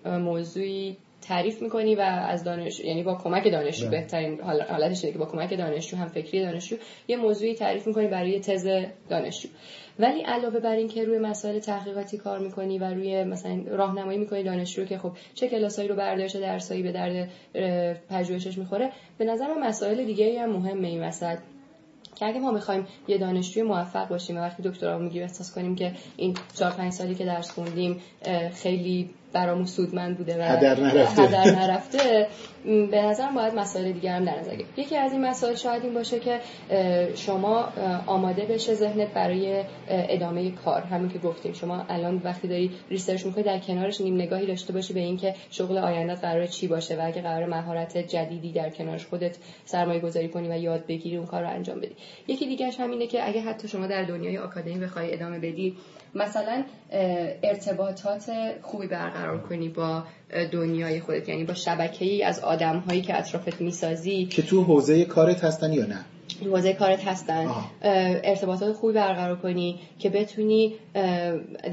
موضوعی تعریف می‌کنی و از دانش یعنی با کمک دانشجو بله. بهترین حالتش که با کمک دانشجو هم فکری دانشجو یه موضوعی تعریف می‌کنی برای تز دانشجو ولی علاوه بر این که روی مسائل تحقیقاتی کار می‌کنی و روی مثلا راهنمایی می‌کنی دانشجو که خب چه کلاسایی رو برداشته درسایی به درد پژوهشش می‌خوره به نظر من مسائل دیگه هم مهمه این وسط که اگه ما می‌خوایم یه دانشجوی موفق باشیم و وقتی دکترا میگیم احساس کنیم که این 4 5 سالی که درس خوندیم خیلی برامون سودمند بوده و هدر نرفته, هدر نرفته. به نظرم باید مسائل دیگر هم در نظر یکی از این مسائل شاید این باشه که شما آماده بشه ذهنت برای ادامه کار. همون که گفتیم شما الان وقتی داری ریسرچ می‌کنی در کنارش نیم نگاهی داشته باشی به اینکه شغل آینده قرار چی باشه و اگه قرار مهارت جدیدی در کنارش خودت سرمایه گذاری کنی و یاد بگیری اون کار رو انجام بدی. یکی دیگهش همینه که اگه حتی شما در دنیای آکادمی بخوای ادامه بدی مثلا ارتباطات خوبی برقرار کنی با دنیای خودت. یعنی با شبکه ای از آدم هایی که اطرافت می‌سازی. که تو حوزه کارت هستن یا نه؟ حوزه کارت هستن. ارتباطات خوبی برقرار کنی که بتونی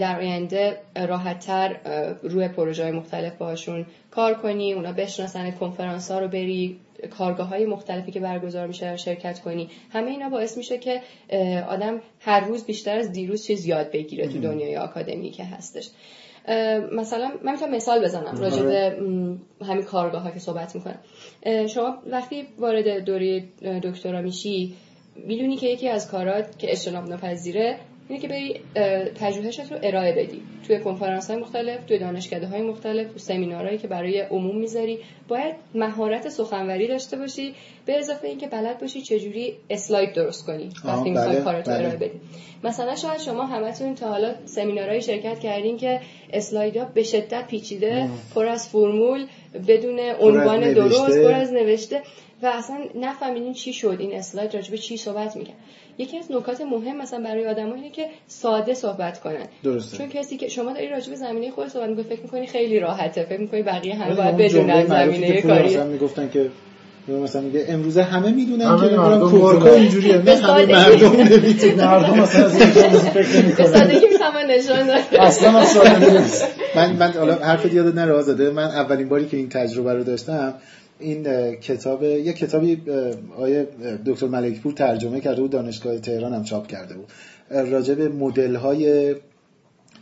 در آینده راحتتر روی پروژه های مختلف باشون کار کنی اونا بشناسن کنفرانس ها رو بری کارگاه های مختلفی که برگزار میشه شرکت کنی. همه اینا باعث میشه که آدم هر روز بیشتر از دیروز چیز یاد بگیره تو دنیای آکادمی که هستش. مثلا من می‌تونم مثال بزنم راجع به همین کارگاه ها که صحبت می‌کنم. شما وقتی وارد دوره دکترا میشی می‌دونی که یکی از کارات که اجتناب ناپذیره اینه که بری پژوهشت رو ارائه بدی. توی کنفرانس های مختلف توی دانشکده های مختلف توی سمینارهایی که برای عموم می‌ذاری. باید مهارت سخنوری داشته باشی. به اضافه اینکه بلد باشی چجوری اسلاید درست کنی وقتی می‌خوای بله، کارت رو بله. ارائه بدی. مثلا شاید شما همتون تا حالا سمینارهای شرکت کردین که اسلایدها به شدت پیچیده پر از فرمول بدون عنوان درست پر از نوشته. و اصلا نفهمیدین چی شد. این اسلاید راجبه چی صحبت می‌کنه یکی از نکات مهم مثلا برای آدم اینه که ساده صحبت کنن. درسته. چون کسی که شما داری راجع به زمینه خود صحبت می‌کنی فکر می‌کنی خیلی راحته. فکر می‌کنی بقیه همه باید بدونن زمینه کاری مثلا می‌گفتن که مثلا میگه امروزه همه می‌دونن که نمی‌دونم کورکو اینجوریه. نه همه مردم نمی‌دونن مردم مثلا از فکر نمی‌کنن. سادگی می‌فهمن نشون اصلا اصلا من من حالا حرف یادت نره آزاده. من اولین باری که این تجربه رو داشتم این کتاب یه کتابی آیه دکتر ملکپور ترجمه کرده بود دانشگاه تهران هم چاپ کرده بود. راجع به مدل های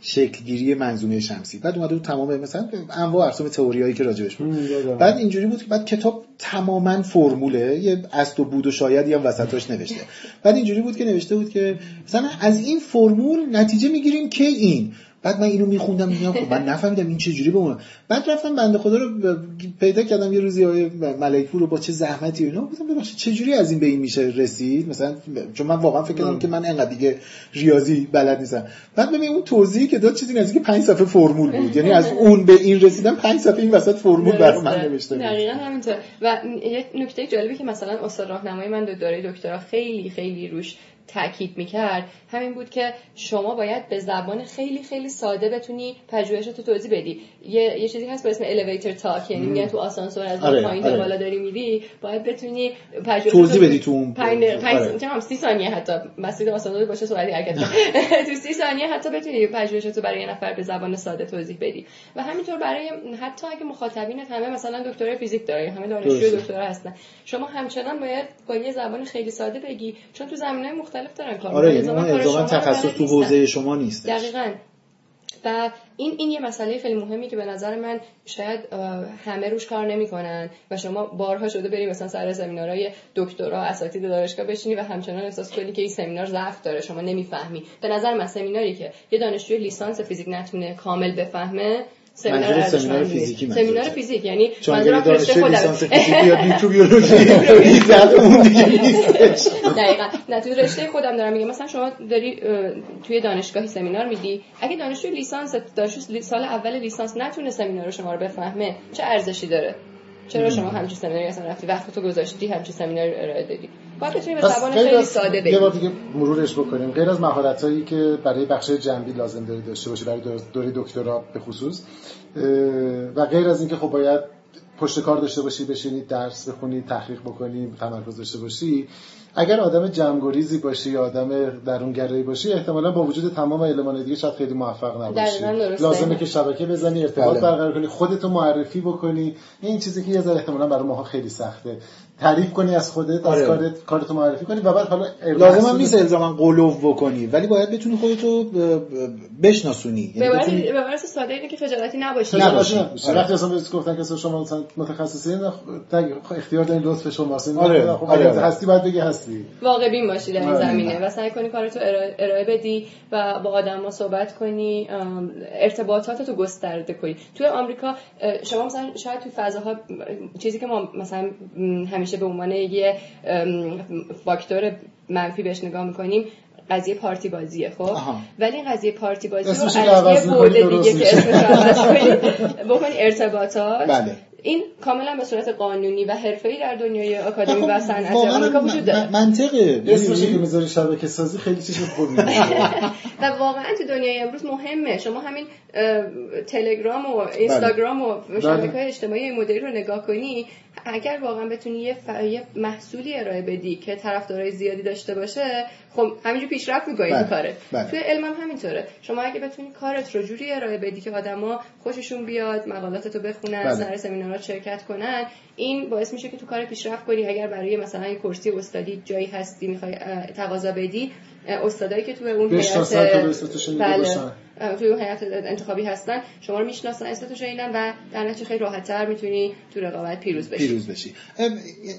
شکلگیری منظومه شمسی. بعد اومده بود تمام مثلا انواع اقسام تئوریایی که راجبش بود. بعد اینجوری بود که بعد کتاب تماما فرموله. یه است و بود و شاید یه وسطاش نوشته. بعد اینجوری بود که نوشته بود که مثلا از این فرمول نتیجه می‌گیریم که این. بعد من اینو میخوندم میگم خب من نفهمیدم این چه جوری بمونه. بعد رفتم بنده خدا رو پیدا کردم یه روزی آیه ملکپور رو با چه زحمتی اینا گفتم ببخشید چه جوری از این به این میشه رسید؟ مثلا چون من واقعا فکر کردم که من انقدر دیگه ریاضی بلد نیستم. بعد ببین اون توضیحی که داد چیزی نزدیک 5 صفحه فرمول بود. یعنی از اون به این رسیدم 5 صفحه این وسط فرمول برای من نوشته بود. دقیقاً همینطور. و یک نکته جالبی که مثلا استاد راهنمای من دوره دکترا خیلی خیلی روش تاکید می‌کرد. همین بود که شما باید به زبان خیلی خیلی ساده بتونی پژوهشت رو توضیح بدی. یه, یه چیزی هست به اسم الیویتر تاک یعنی میگن تو آسانسور از آره، پایین آره. بالا داری میری باید بتونی پژوهش توضیح بدی تو اون پنج آره. 30 ثانیه حتی. مسیر آسانسور باشه سرعتی حرکت تو 30 ثانیه حتی بتونی پژوهشت رو برای یه نفر به زبان ساده توضیح بدی. و همینطور برای حتی اگه مخاطبینت همه مثلا دکترای فیزیک داره همه دانشجو دکترا هستن شما همچنان باید با یه زبان خیلی ساده بگی چون تو زمینه مختلف دارن کار آره یعنی تخصص تو حوزه شما نیست. دقیقاً. و این این یه مسئله خیلی مهمی که به نظر من شاید همه روش کار نمی‌کنن و شما بارها شده بریم مثلا سر سمینارهای دکترا اساتید دانشگاه بشینی و همچنان احساس کنی که این سمینار ضعف داره شما نمی‌فهمی. به نظر من سمیناری که یه دانشجوی لیسانس فیزیک نتونه کامل بفهمه سمینار سمینار فیزیکی سمینار فیزیک یعنی منظورم رشته خودم. دقیقاً. نه تو رشته خودم دارم میگم. مثلا شما داری توی دانشگاهی سمینار میدی. اگه دانشجو لیسانس دانشجو سال اول لیسانس نتونه سمینار شما رو بفهمه چه ارزشی داره؟ چرا شما همچین سمیناری اصلا رفتی؟ وقت تو گذاشتی همچین سمیناری ارائه دادی؟ باید بتونی به زبان خیلی ساده بگی. یه بار دیگه مرورش بکنیم. غیر از مهارتایی که برای بخش جنبی لازم داری داشته باشی برای دوره دکترا به خصوص و غیر از اینکه خب باید پشت کار داشته باشی بشینی درس بخونی تحقیق بکنی تمرکز داشته باشی. اگر آدم جمعگریزی باشی یا آدم درونگرایی باشی احتمالا با وجود تمام المان دیگه شاید خیلی موفق نباشی. لازمه که شبکه بزنی ارتباط بله. برقرار کنی خودتو معرفی بکنی. این چیزی که یه ذره احتمالا برای ماها خیلی سخته. تعریف کنی از خودت آره. از کارت کارتو معرفی کنی و بعد حالا لازم هم نیست الزاما قلوف بکنی ولی باید بتونی خودتو بشناسونی یعنی بتونی به واسه ساده اینه که خجالتی نباشی نباشی وقتی اصلا بهت گفتن که شما متخصصین اختیار دارین لطف شما آره. خب آره. هستی باید بگی هستی واقع بین باشی در این آره. زمینه و سعی کنی کارتو ارائه بدی و با آدما صحبت کنی ارتباطاتتو گسترده کنی توی آمریکا شما مثلا شاید توی فضاها چیزی که ما مثلا همیشه همیشه به عنوان یه فاکتور منفی بهش نگاه می‌کنیم قضیه پارتی بازیه خب؟ ولی این قضیه پارتی بازی رو از یه بوده دیگه که اسمش رو ارتباطات. بله. این کاملا به صورت قانونی و حرفه‌ای در دنیای آکادمی و صنعت آمریکا وجود داره. منطقه اسمش که می‌ذاری شبکه سازی خیلی چیز خوبی و واقعا تو دنیای امروز مهمه. شما همین تلگرام و اینستاگرام و بله. شبکه‌های اجتماعی مدلی رو نگاه کنی اگر واقعا بتونی یه, ف... یه محصولی ارائه بدی که طرفدارای زیادی داشته باشه خب همینجور پیشرفت می‌کنی تو کارت بله. توی علم هم همینطوره شما اگه بتونی کارت رو جوری ارائه بدی که آدما خوششون بیاد مقالاتتو بخونن بله. سر سمینارات شرکت کنن این باعث میشه که تو کار پیشرفت کنی اگر برای مثلا یه کرسی استادی جایی هستی می‌خوای تقاضا بدی استادایی که تو اون هیئت بله. توی اون هیئت انتخابی هستن. شما رو می‌شناسن اسمتو شنیدن و در نتیجه خیلی راحت‌تر می‌تونی تو رقابت پیروز بشی. پیروز بشی.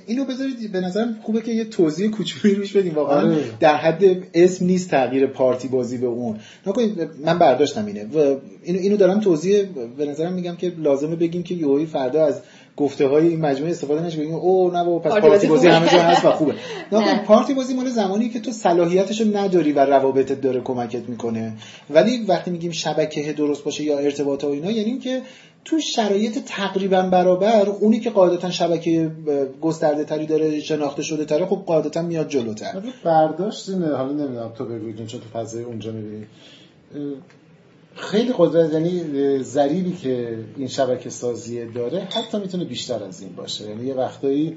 اینو بذارید به نظر خوبه که یه توضیح کوچولی روش بدیم. واقعا آره. در حد اسم نیست تغییر پارتی بازی به اون. نکنید من برداشتم اینه. و اینو اینو دارم توضیح به نظرم میگم که لازمه بگیم که یوهی فردا از گفته های این مجموعه استفاده نشه بگیم او نه پس پارتی بازی همه جا هست و خوبه. نه. پارتی بازی مال زمانی که تو صلاحیتشو نداری و روابطت داره کمکت می‌کنه. ولی وقتی میگیم شبکه درست باشه یا ارتباط و اینا یعنی که تو شرایط تقریبا برابر اونی که قاعدتا شبکه گسترده تری داره شناخته شده تره خب قاعدتا میاد جلوتر. برداشت اینه حالا نمی‌دونم تو بگو چون تو فضای اونجا می‌بینی. خیلی قدرت یعنی ذریبی که این شبکه سازی داره حتی می‌تونه بیشتر از این باشه. یعنی یه وقتایی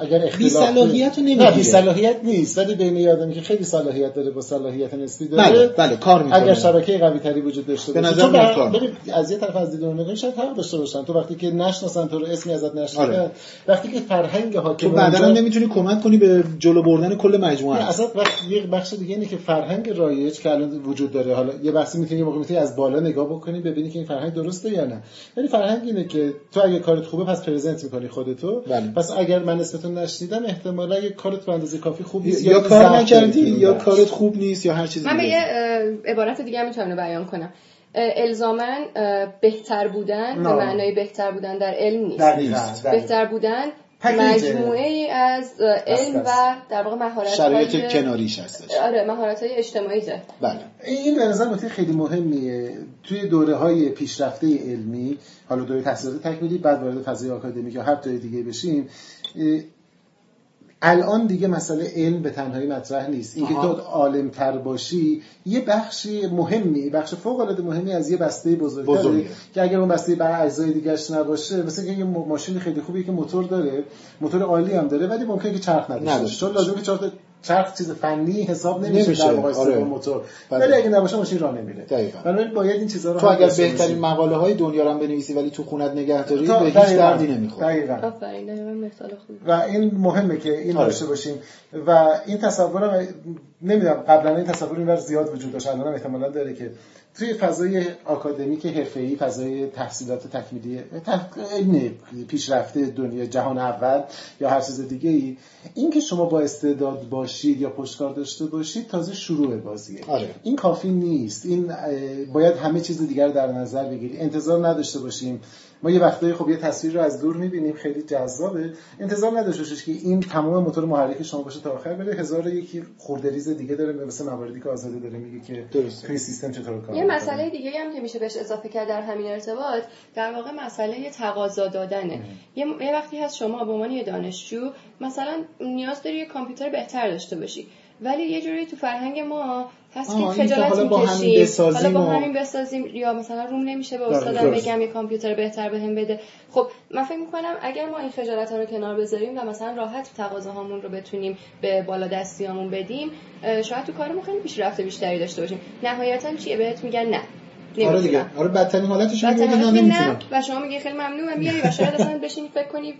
اگر اختلاف بی صلاحیت نه بی صلاحیت نیست. ولی بین آدمی که خیلی صلاحیت داره با صلاحیت نسبی داره. بله بله کار می‌کنه. اگر شبکه قوی تری وجود داشته باشه. به نظر کار از یه طرف از دید نگاه شاید حق داشته باشن. تو وقتی که نشناسن تو رو اسمی ازت نشناسن. آره. وقتی که فرهنگ حاکم تو بعدا نمی‌تونی کمک کنی به جلو بردن کل مجموعه. اصلا وقت یه بخش دیگه اینه که فرهنگ رایج که الان وجود داره. حالا یه بحثی می‌تونی یه موقع می‌تونی از بالا نگاه بکنی ببینی که این فرهنگ درسته یا نه. یعنی فرهنگ اینه که تو اگه کارت خوبه پس پرزنت می‌کنی خودتو. بله. پس اگر من اسمتون نشنیدم احتمالا یه کارت به اندازه کافی خوب نیست یا, یا کار نکردی یا کارت خوب نیست یا هر چیزی من به یه عبارت دیگه هم می‌تونم بیان کنم. الزاما بهتر بودن به معنای بهتر بودن در علم نیست. بهتر بودن مجموعه ای از علم و در واقع مهارت شرایط کناریش هستش. آره مهارت های اجتماعی ده بله. این به نظر خیلی مهمیه. توی دوره های پیشرفته علمی حالا دوره تحصیلات تکمیلی بعد وارد فضای آکادمیک یا هر دوره دیگه بشیم الان دیگه مسئله علم به تنهایی مطرح نیست. اینکه تو عالم تر باشی یه بخشی مهمی بخش فوق العاده مهمی از یه بسته بزرگتره که اگر اون بسته بر اجزای دیگهش نباشه مثل اینکه یه ماشین خیلی خوبی که موتور داره موتور عالی هم داره ولی ممکنه که چرخ نداشته باشه. چون لازمه چهار چرخ چیز فنی حساب نمیشه, نمیشه. در مقایسه آره. با موتور. بله. ولی اگه نباشه ماشین راه نمیره. بنابراین باید این چیزا رو تو اگر بهترین مقاله های دنیا رو بنویسی ولی تو خونت نگهداری به هیچ دردی نمی‌خوره. و این مهمه که این آره. داشته باشیم. و این تصورم نمی‌دونم قبلا این تصور اینور زیاد وجود داشت. الان احتمالاً داره که توی فضای آکادمیک حرفه‌ای فضای تحصیلات تکمیلی علم پیشرفته دنیا جهان اول یا هر چیز دیگه ای این که شما با استعداد باشید یا پشتکار داشته باشید تازه شروع بازیه. آره. این کافی نیست. این باید همه چیز دیگر در نظر بگیری انتظار نداشته باشیم ما یه وقتایی خب یه تصویر رو از دور می‌بینیم خیلی جذابه. انتظار نداشته باشید که این تمام موتور محرک شما باشه تا آخر بره. هزار یکی خوردریز دیگه داره مثل مواردی که آزاده داره میگه که توی سیستم چطور کار یه مسئله دیگه هم که میشه بهش اضافه کرد در همین ارتباط در واقع مسئله تقاضا دادنه. یه،, یه وقتی هست شما به عنوان یه دانشجو مثلا نیاز داری یه کامپیوتر بهتر داشته باشی. ولی یه جوری تو فرهنگ ما که خجالت می‌کشیم حالا با همین بسازیم یا مثلا روم نمیشه به استادم بگم یه کامپیوتر بهتر بهم بده. خب من فکر می‌کنم اگر ما این خجالت ها رو کنار بذاریم و مثلا راحت تقاضاهامون رو بتونیم به بالا دستیامون بدیم شاید تو کارمون خیلی پیشرفت بیشتری داشته باشیم. نهایتا چیه؟ بهت میگن نه. آره دیگه. آره بدترین حالتش میگه نه نمی‌تونم. و شما میگی خیلی ممنونم میاری و شاید اصلا بشینی فکر کنی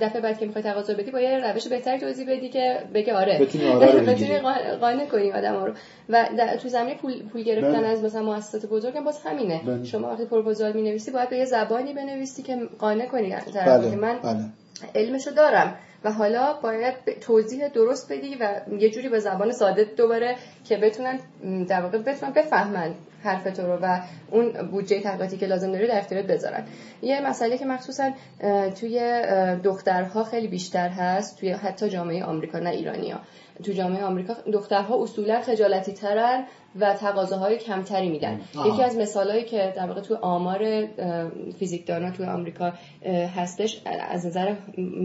دفعه بعد که می‌خوای تقاضا بدی با یه روش بهتری توضیح بدی که بگه آره. بتونی آره قانع کنی آدم رو. و تو زمینه پول پول گرفتن بله. از مثلا مؤسسات بزرگ هم باز همینه. بله. شما وقتی پروپوزال می‌نویسی باید به یه زبانی بنویسی که قانع کنی بله. که من. علمشو دارم. و حالا باید توضیح درست بدی و یه جوری به زبان ساده دوباره که بتونن در واقع بتونن بفهمن حرف تو رو و اون بودجه تحقیقاتی که لازم داری در اختیارت بذارن. یه مسئله که مخصوصا توی دخترها خیلی بیشتر هست توی حتی جامعه آمریکا نه ایرانیا تو جامعه آمریکا دخترها اصولا خجالتی ترن و تقاضاهای کمتری میدن. یکی از مثالهایی که در واقع تو آمار فیزیکدانا تو آمریکا هستش از نظر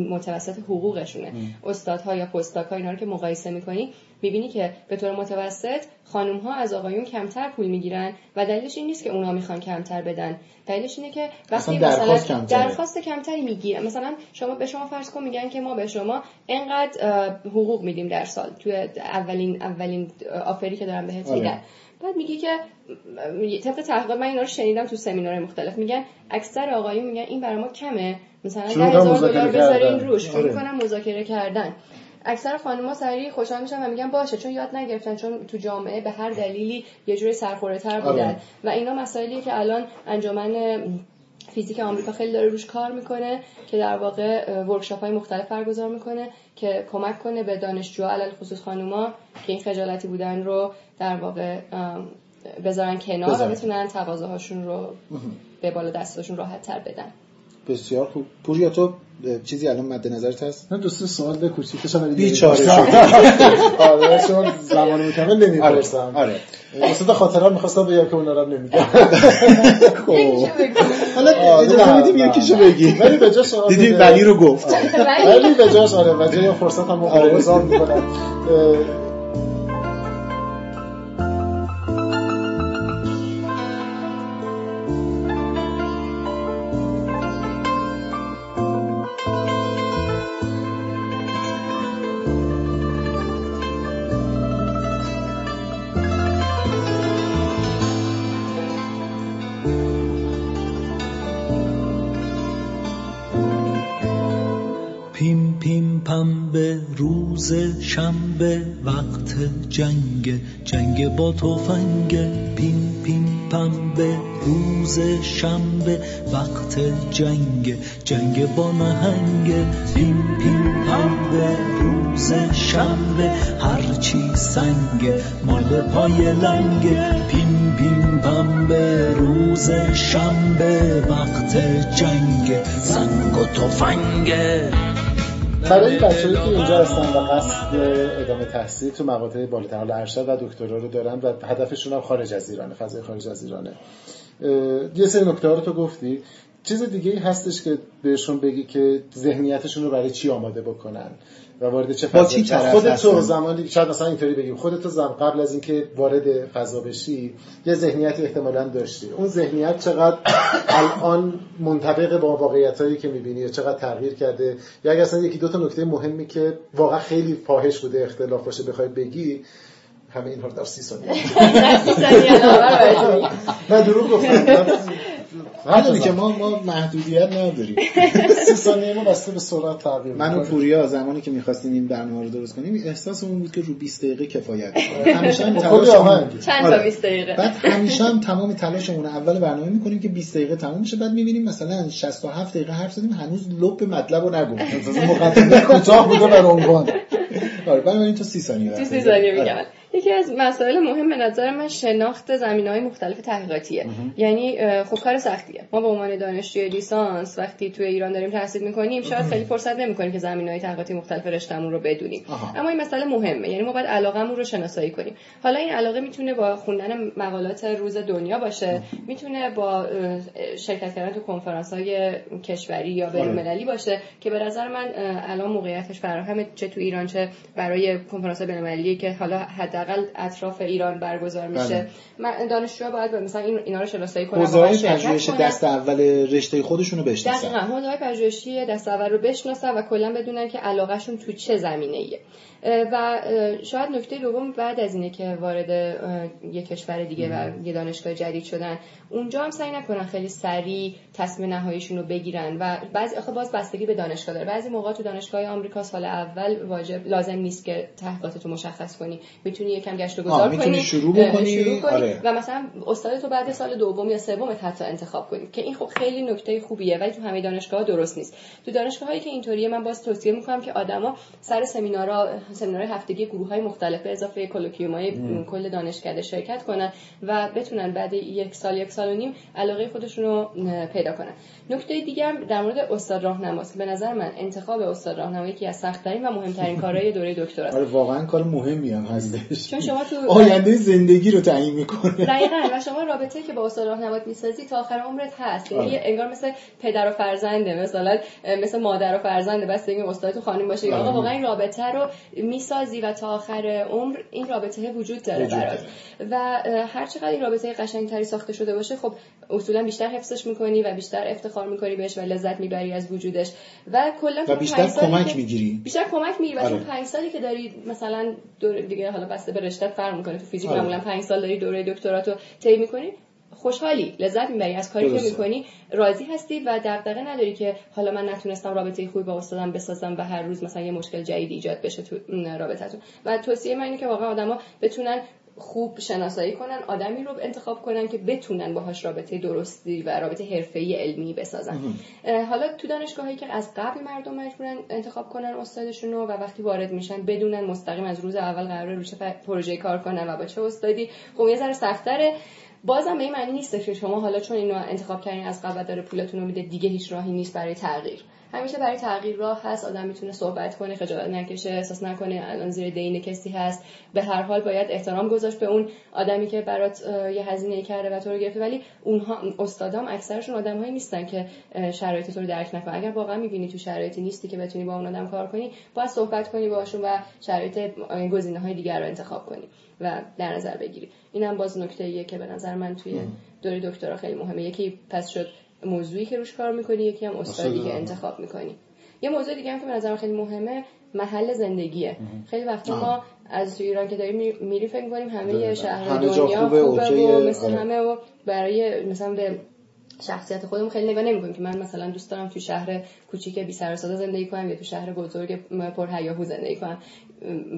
متوسط حقوقشونه. استادها یا پستاک ها اینا رو که مقایسه می‌کنی می‌بینی که به طور متوسط خانم ها از آقایون کمتر پول می‌گیرن و دلیلش این نیست که اونا می‌خوان کمتر بدن. دلیلش اینه که وقتی درخواست مثلا درخواست کمتری می‌گیرن. مثلا شما به شما فرض کن میگن که ما به شما انقدر حقوق میدیم در سال. تو اولین اولین آفری که دارن بهت آره. میدن بعد میگی که طبق تحقیق من اینا رو شنیدم تو سمینار مختلف. میگن اکثر آقایون میگن این برای ما کمه. مثلا 10000 دلار بذارین روش. شروع آره. کنم مذاکره کردن. اکثر خانم‌ها سریع خوشحال میشن و میگن باشه چون یاد نگرفتن چون تو جامعه به هر دلیلی یه جوری سرخوره تر بودن. آره. و اینا مسائلیه که الان انجمن فیزیک آمریکا خیلی داره روش کار می‌کنه که در واقع ورکشاپ های مختلف برگزار می‌کنه که کمک کنه به دانشجو علل خصوص خانوما که این خجالتی بودن رو در واقع بذارن کنار و بتونن تقاضاهاشون رو به بالا دستشون راحت تر بدن. بسیار خوب. پوریا تو چیزی الان مد نظرت هست؟ من دوست سوال کوچیکش ولی بیچاره شد. آره چون زمان مکمل نمی‌پرسم آره, آره. واسه خاطرات می‌خواستم بگم که اونا رو نمیگم. خب. حالا اجازه میدیم یکیشو بگی. ولی به جاش دیدی ولی رو گفت. ولی به جاش آره و جای فرصت هم مقابل می‌کنم. جنگ جنگ با توفنگ پین پین پنبه روز شنبه. وقت جنگ جنگ با نهنگ. پین پین پنبه روز شنبه. هرچی سنگ مال پای لنگ. پین پین پنبه روز شنبه. وقت جنگ زنگ و تفنگ. برای بچه‌ای که اینجا هستن و قصد ادامه تحصیل تو مقاطع بالاتر حال ارشد و دکترا رو دارن و هدفشون هم خارج از ایرانه فضای خارج از ایرانه. یه سری نکته رو تو گفتی. چیز دیگه ای هستش که بهشون بگی که ذهنیتشون رو برای چی آماده بکنن؟ و وارد چه فضا خودت تو زمانی شاید مثلا اینطوری بگیم. خودت تو زم قبل از اینکه وارد فضا بشی یه ذهنیتی احتمالا داشتی. اون ذهنیت چقدر الان منطبق با واقعیت هایی که می‌بینی چقدر تغییر کرده؟ یا اگر اصلا یکی دو تا نکته مهمی که واقعا خیلی فاحش بوده اختلاف باشه بخوای بگی همه اینها رو در سی ثانیه. نه دروغ گفتم. همونی که ما ما محدودیت نداریم. سی ثانیه ما بسته به سرعت تغییر من و پوریا زمانی که می‌خواستیم این برنامه رو درست کنیم احساسمون بود که رو 20 دقیقه کفایت می‌کنه همیشه هم تلاشمون چند تا 20 دقیقه؟ بعد همیشه هم تمام تلاشمون اول برنامه می‌کنیم که 20 دقیقه تموم میشه بعد می‌بینیم مثلا 67 دقیقه حرف زدیم هنوز لب مطلب رو نگفتیم. مقدمه کوتاه بوده بر عنوان. آره بنابراین تو 30 ثانیه تو 30 ثانیه میگم. یکی از مسائل مهم به نظر من شناخت زمین های مختلف تحقیقاتیه. یعنی خب کار سختیه. ما به عنوان دانشجوی لیسانس وقتی توی ایران داریم تحصیل می‌کنیم شاید خیلی فرصت نمی‌کنیم که زمین های تحقیقاتی مختلف رشتهمون رو بدونیم. اما این مسئله مهمه. یعنی ما باید علاقمون رو شناسایی کنیم. حالا این علاقه می‌تونه با خوندن مقالات روز دنیا باشه. می‌تونه با شرکت کردن تو کنفرانس های کشوری یا بین‌المللی باشه که به نظر من الان موقعیتش فراهمه چه تو ایران چه برای کنفرانس بین‌المللی که حالا حداقل اطراف ایران برگزار میشه. بله. دانشجوها باید مثلا این اینا رو شناسایی کنن حوزه‌های پژوهش دست اول رشته خودشون رو بشناسن. دقیقاً. حوزه‌های پژوهشی دست اول رو بشناسن و کلا بدونن که علاقهشون تو چه زمینه‌ایه. و شاید نکته دوم بعد از اینه که وارد یک کشور دیگه و یه دانشگاه جدید شدن اونجا هم سعی نکنن خیلی سریع تصمیم نهاییشون رو بگیرن و بعضی آخه باز بستگی به دانشگاه داره. بعضی موقع تو دانشگاه آمریکا سال اول واجب لازم نیست که تحقیقاتتو مشخص کنی. می‌تونی یکم گشت و گذار کنی. شروع بکنی, شروع کنی آره. و مثلا استاد تو بعد سال دوم یا سوم حتی انتخاب کنی. که این خب خیلی نکته خوبیه ولی تو همه دانشگاه درست نیست. تو دانشگاه هایی که اینطوریه من باز توصیه می‌کنم که آدما سر سمینارها سمینار هفتگی گروه های مختلف به اضافه کلوکیوم های کل دانشکده شرکت کنن و بتونن بعد یک سال یک سال و نیم علاقه خودشون رو پیدا کنن. نکته دیگه در مورد استاد راهنماست. به نظر من انتخاب استاد راهنما یکی از سخت‌ترین و مهمترین کارهای دوره دکترا آره واقعا کار مهمی هم هستش چون شما تو آینده زندگی رو تعیین می‌کنه. دقیقاً. و شما رابطه که با استاد راهنمات می‌سازی تا آخر عمرت هست. یعنی آره. انگار مثل پدر و فرزنده مثلا مثل مادر و فرزنده. بس دیگه استاد تو خانم باشه. یا آقا آره. واقعا این رابطه رو می‌سازی و تا آخر عمر این رابطه وجود داره برات. و هر چقدر این رابطه قشنگتری ساخته شده باشه خب اصولا بیشتر حفظش می‌کنی و بیشتر افتخار می‌کنی بهش و لذت می‌بری از وجودش. و کلا و بیشتر کمک می‌گیری. بیشتر کمک می‌گیری. و آره. 5 سالی که داری مثلا دور دیگه حالا بسته به رشته فرق می‌کنه. تو فیزیک آره. معمولا 5 سال داری دوره دکتراتو طی می‌کنی. خوشحالی لذت می‌بری. از کاری که می‌کنی راضی هستی و دغدغه نداری که حالا من نتونستم رابطه خوبی با استادم بسازم و هر روز مثلا یه مشکل جدید ایجاد بشه تو رابطتون و توصیه من اینه که واقعا آدما بتونن خوب شناسایی کنن آدمی رو انتخاب کنن که بتونن باهاش رابطه درستی و رابطه حرفه‌ای علمی بسازن. حالا تو دانشگاهایی که از قبل مردم مجبورن انتخاب کنن استادشون رو و وقتی وارد میشن بدونن مستقیم از روز اول قرار رو چه پروژه کار کنن و با چه استادی. خب یه ذره سخت‌تره بازم به این معنی نیست که شما حالا چون اینو انتخاب کردین از قبل داره پولتون رو میده دیگه هیچ راهی نیست برای تغییر. همیشه برای تغییر راه هست آدم می‌تونه صحبت کنه خجالت نکشه احساس نکنه الان زیر دین کسی هست. به هر حال باید احترام گذاشت به اون آدمی که برات یه هزینه کرده و تو رو گرفته. ولی اونها استادام اکثرشون آدمهایی نیستن که شرایط تو رو درک نکنن. اگر واقعا می‌بینی تو شرایطی نیستی که بتونی با اون آدم کار کنی باید صحبت کنی باهاشون و شرایط گزینه های دیگر رو انتخاب کنی و در نظر بگیری. اینم باز نکته ایه که به نظر من توی دوره دکترا خیلی مهمه. یکی پس شد موضوعی که روش کار می‌کنی یکی هم استادی که انتخاب می‌کنی. یه موضوع دیگه هم که به نظر خیلی مهمه محل زندگیه. خیلی وقتا ما از ایران که داریم میری فکر کنیم همه شهر دنیا خوبه, و مثل آره. همه و برای مثلا به شخصیت خودم خیلی نگاه نمی‌کنیم که من مثلا دوست دارم تو شهر کوچیک بی سر زندگی کنم یا تو شهر بزرگ پر هیاهو زندگی کنم.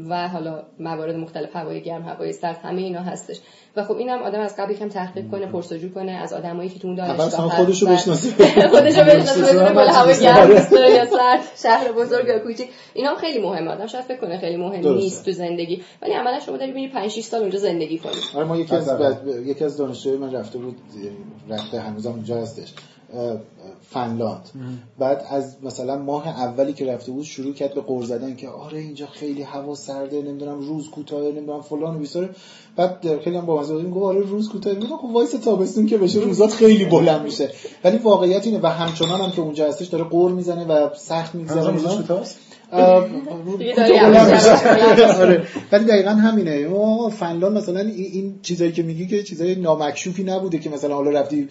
و حالا موارد مختلف هوای گرم هوای سرد همه اینا هستش. و خب اینم آدم از قبل یکم تحقیق کنه پرسجو کنه از آدمایی که تو اون دانشگاه خودشو بشناسه. خودشو بشناسه هوای گرم یا سرد شهر بزرگ یا کوچیک. اینا خیلی مهمه. آدم شاید فکر کنه خیلی مهم نیست تو زندگی. ولی عملا شما داری میری 5 6 سال اونجا زندگی کنی. آره ما یکی از یکی از دانشجوی من رفته بود رفته هنوزم اونجا هستش. فنلاند. بعد از مثلا ماه اولی که رفته بود شروع کرد به غر زدن که آره اینجا خیلی هوا سرده نمی‌دونم روز کوتاه نمی‌دونم فلان و بیساره. بعد خیلی هم با مزه گفت آره روز کوتاه میگم خب وایس تابستون که بشه روزات خیلی بلند میشه. ولی واقعیت اینه و همچنان هم که اونجا هستش داره غر می‌زنه و سخت میگذره. آره. ولی دقیقا همینه. فنلاند مثلا این چیزایی که میگی که چیزای نامکشوفی نبوده که مثلا حالا رفتی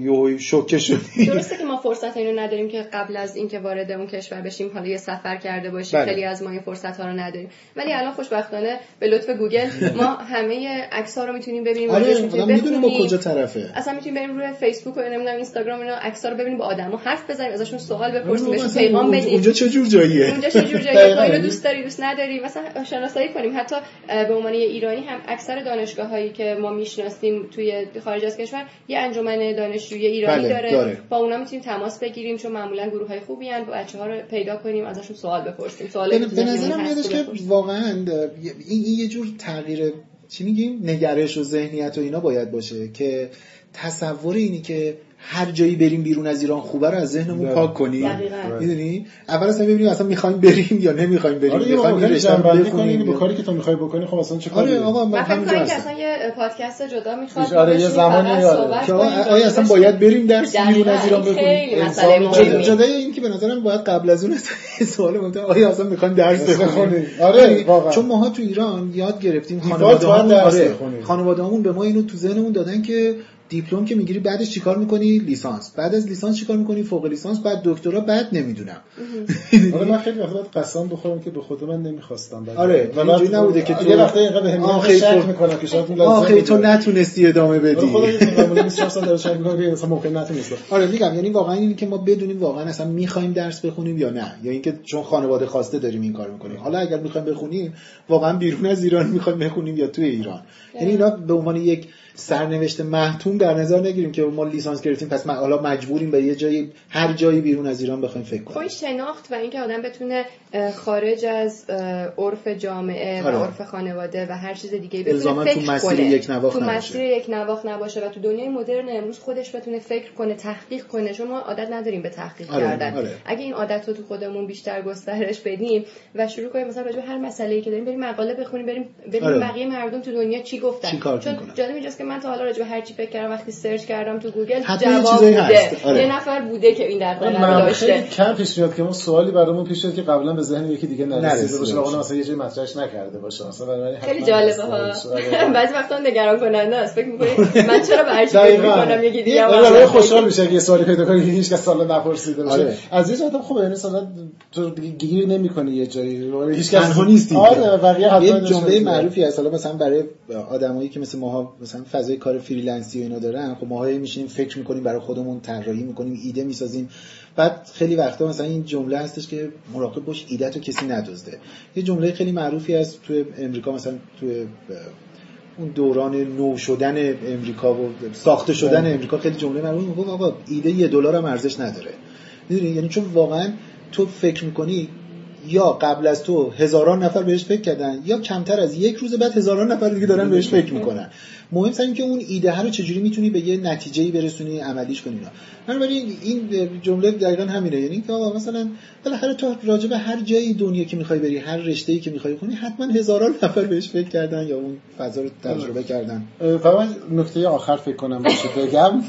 یه شوکه شدی. درسته که ما فرصت اینو نداریم که قبل از اینکه وارد اون کشور بشیم حالا یه سفر کرده باشیم. بله. خیلی از ما این فرصت ها رو نداریم. ولی الان خوشبختانه به لطف گوگل ما همه عکس ها رو می‌تونیم ببینیم. آره می‌تونیم با کجا طرفه. اصلا می‌تونیم بریم روی فیسبوک و نمی‌دونم اینستاگرام اینا عکس ها رو ببینیم با آدما حرف بزنیم ازشون سوال بپرسیم بهشون پیغام بدیم. اونجا چه جور جاییه؟ اونجا چه جور جاییه؟ اینو دوست داری دوست نداری؟ مثلا شناسایی کنیم. حتی به عنوان یه ایرانی هم اکثر دانشگاه هایی که ما می‌شناسیم توی خارج از کشور یه انجمن دانشجویی ایرانی بله، داره. داره. با اونا می‌تونیم تماس بگیریم چون معمولا گروه های خوبی هن بچه ها رو پیدا کنیم ازشون سوال بپرسیم سوال به نظرم میادش که واقعا این یه جور تغییر چی میگیم؟ نگرش و ذهنیت و اینا باید باشه که تصور اینی که هر جایی بریم بیرون از ایران خوبه رو از ذهنمون. پاک کنیم. می‌دونی؟ اول اصلا ببینیم اصلا می‌خوایم بریم یا نمی‌خوایم بریم. آره می‌خوایم رشته رو بخونیم. با کاری که تو می‌خوای بکنی خب اصلا چه کاری؟ آره آقا من فکر کنم که اصلا یه پادکست جدا می‌خواد آره یه زمانی آره. که آیا اصلا باید بریم درس بیرون از ایران بخونیم. جدا این که به نظرم باید قبل از اون سوال مهمه آیا اصلا می‌خوایم درس بخونیم؟ آره یعنی چون ماها تو ایران یاد گرفتیم خانواده خانواده‌مون به ما اینو تو ذهنمون دادن که دیپلم که می‌گیری بعدش چیکار می‌کنی؟ لیسانس. بعد از لیسانس چیکار می‌کنی؟ فوق لیسانس. بعد دکترا بعد نمی‌دونم. آره من خیلی وقت قسم بخورم که به خود من نمی‌خواستم. آره اینجوری نبوده که تو یه وقته اینقدر بهم شک می‌کنم که شاید آخه تو نتونستی ادامه بدی. خدا آره میگم یعنی واقعا اینی که ما بدونیم واقعا اصلا می‌خوایم درس بخونیم یا نه. یا اینکه چون خانواده خواسته داریم این کار می‌کنیم. حالا اگر می‌خوایم بخونیم واقعا بیرون از ایران می‌خوایم بخونیم یا توی ایران. یعنی اینا به عنوان یک سرنوشت محتوم در نظر نگیریم که ما لیسانس گرفتیم پس حالا مجبوریم به یه جایی هر جایی بیرون از ایران بخوایم فکر کنیم خب شناخت و اینکه آدم بتونه خارج از عرف جامعه و آره. عرف خانواده و هر چیز دیگه بتونه فکر تو مسیر یک نواخت تو مسیر یک نواخت نباشه و تو دنیای مدرن امروز خودش بتونه فکر کنه تحقیق کنه چون ما عادت نداریم به تحقیق آره. کردن آره. اگه این عادت رو تو خودمون بیشتر گسترش بدیم و شروع کنیم مثلا راجع هر مسئله‌ای که داریم بریم مقاله بخونیم بریم ببینیم آره. بقیه مردم تو دنیا چی گفتن چون جالب اینجاست که من تا حالا راجع هر چی فکر کردم وقتی search کردم تو گوگل جواب بوده. آره. یه نفر بوده که این در داشته. کم پیش میاد که ما سوالی برامون پیش که قبلا به ذهن یکی دیگه نرسیده باشه اون مثلا یه جای مطرحش نکرده باشه. مثلا خیلی جالبه ها. آره. بعضی وقتا نگران کننده است. فکر می‌کنی من چرا به هر چی فکر می‌کنم یکی دیگه آره خوشحال میشه که سوالی پیدا کنی هیچ کس سوال نپرسیده باشه. از یه جهت خوبه یعنی مثلا تو گیر نمی‌کنی یه جایی. هیچ کس تنها نیستی آره بقیه یه جمله معروفی هست. حالا مثلا برای آدمایی که مثل ماها مثلا فضای کار freelance ی و اینا دارن خب ماها میشینیم فکر می‌کنیم برای خودمون طراحی می‌کنیم ایده می‌سازیم. بعد خیلی وقتا مثلا این جمله هستش که مراقب باش ایده تو کسی ندزده. یه جمله خیلی معروفی هست توی امریکا مثلا توی اون دوران نو شدن امریکا و ساخته شدن بله. امریکا خیلی جمله معروفی میگه آقا ایده یه دلار هم ارزش نداره. می‌دونی؟ یعنی چون واقعا تو فکر می‌کنی یا قبل از تو هزاران نفر بهش فکر کردن یا کمتر از یک روز بعد هزاران نفر دیگه دارن بهش فکر می‌کنن. مهم اینه که اون ایده ها رو چجوری می‌تونی به یه نتیجه برسونی عملیش کنی بنابراین این جمله دقیقا همینه. یعنی که آقا مثلا بالاخره تو راجع به هر جایی دنیا که می‌خوای بری هر رشته ای که می‌خوای کنی حتما هزاران نفر بهش فکر کردن یا اون فضا رو تجربه کردن. فقط نکته آخر فکر کنم باشه بگم.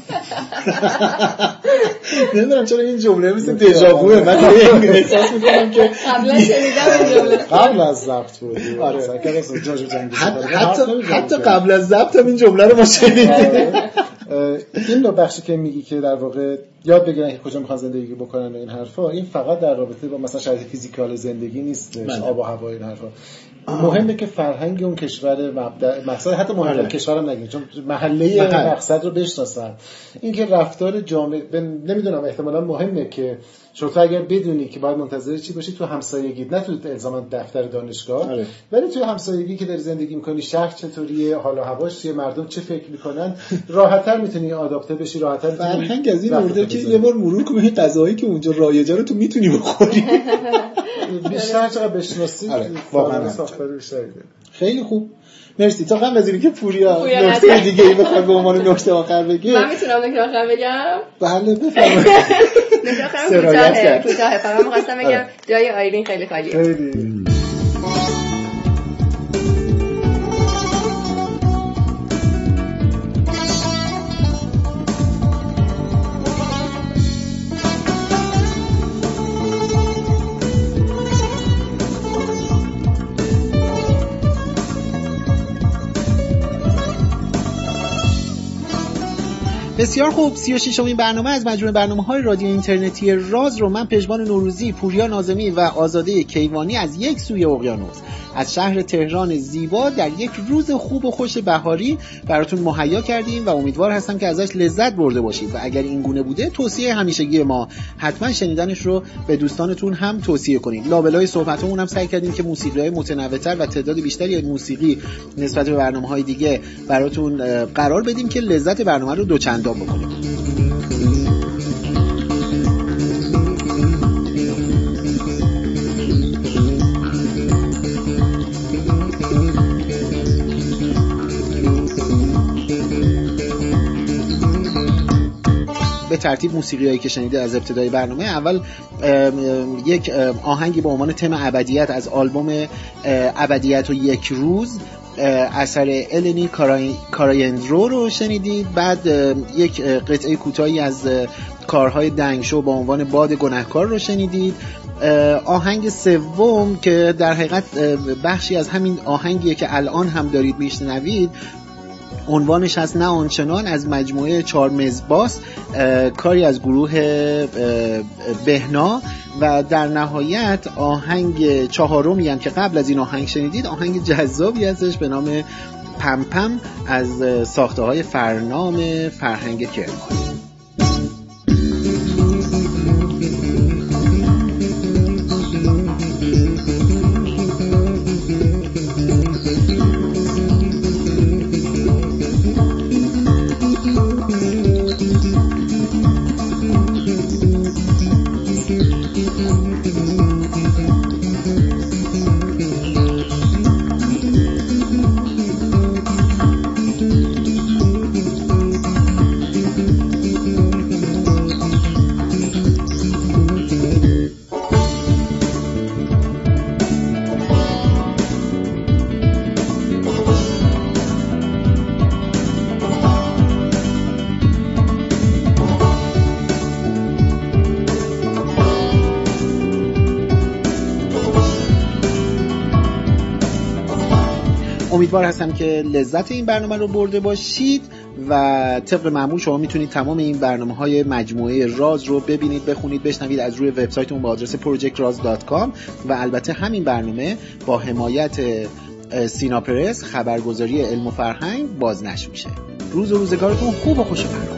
نمی‌دونم چرا این جمله مثل دژاوو من احساس می‌کنم که قبل از ضبط بود. آره. حتی حتی قبل از ضبط این جمله رو ما شنیدیم این بخشی که میگی که در واقع یاد بگیرن که کجا می‌خوان زندگی بکنن و این حرفا این فقط در رابطه با مثلا شرایط فیزیکال زندگی نیست بله. آب و هوا این حرفا مهمه که فرهنگ اون کشور مبدا حتی مهم آره. کشورم نگیم چون محله محل. مقصد رو بشناسن اینکه رفتار جامعه نمی‌دونم احتمالا مهمه که شما تو اگر بدونی که باید منتظر چی باشی تو همسایگیت نه تو الزاما دفتر دانشگاه آره. ولی توی همسایگی که داری زندگی می‌کنی شهر چطوریه حال و هواش چیه مردم چه فکر می‌کنن راحتتر می‌تونی آداپته بشی راحتتر فرهنگ از این ورده که. یه بار مرور کنی غذاهایی که اونجا رایجه رو تو می‌تونی بخوری بیشتر چقدر بشناسی آره، واقعاً. خیلی خوب مرسی تا قبل از اینکه پوریا پوریا نکته. دیگه ای بخواد به عنوان نکته آخر بگه من می‌تونم نکته آخر بگم بله بفرمایید سرایت کرد. فقط می‌خواستم بگم آره. جای آیلین خیلی خالیه بسیار خوب. 36 امین برنامه از مجموعه برنامه های رادیو اینترنتی راز رو من پژمان نوروزی، پوریا نازمی و آزاده کیوانی از یک سوی اقیانوس. از شهر تهران زیبا در یک روز خوب و خوش بهاری براتون مهیا کردیم و امیدوار هستم که ازش لذت برده باشید. و اگر این گونه بوده توصیه همیشگی ما. حتما شنیدنش رو به دوستانتون هم توصیه کنید. لابلای صحبتمون هم سعی کردیم که موسیقی های متنوعتر و تعداد بیشتری از موسیقی نسبت به برنامه های دیگه براتون قرار بدیم که لذت برنامه رو دوچندان بکنیم به ترتیب موسیقی هایی که شنیده از ابتدای برنامه اول یک آهنگی به عنوان تم ابدیت از آلبوم ابدیت و یک روز اثر النی کارای- کارایندرو رو شنیدید. بعد یک قطعه کوتاهی از کارهای دنگشو با عنوان باد گنهکار رو شنیدید. آهنگ سوم که در حقیقت بخشی از همین آهنگیه که الان هم دارید میشنوید عنوانش هست نه آنچنان از مجموعه چهار مزباس کاری از گروه بهنا. و در نهایت آهنگ چهارمی هم که قبل از این آهنگ شنیدید آهنگ جذابی هستش به نام پمپم از ساخته های فرنام فرهنگ کرمان. दीदी امیدوار هستم که لذت این برنامه رو برده باشید و طبق معمول شما می‌تونید تمام این برنامه های مجموعه راز رو ببینید بخونید بشنوید از روی وبسایتمون با آدرس projectraz.com و البته همین برنامه با حمایت اه، سینا پرس خبرگزاری علم و فرهنگ بازنشر میشه روز و روزگارتون خوب و خوش فرخ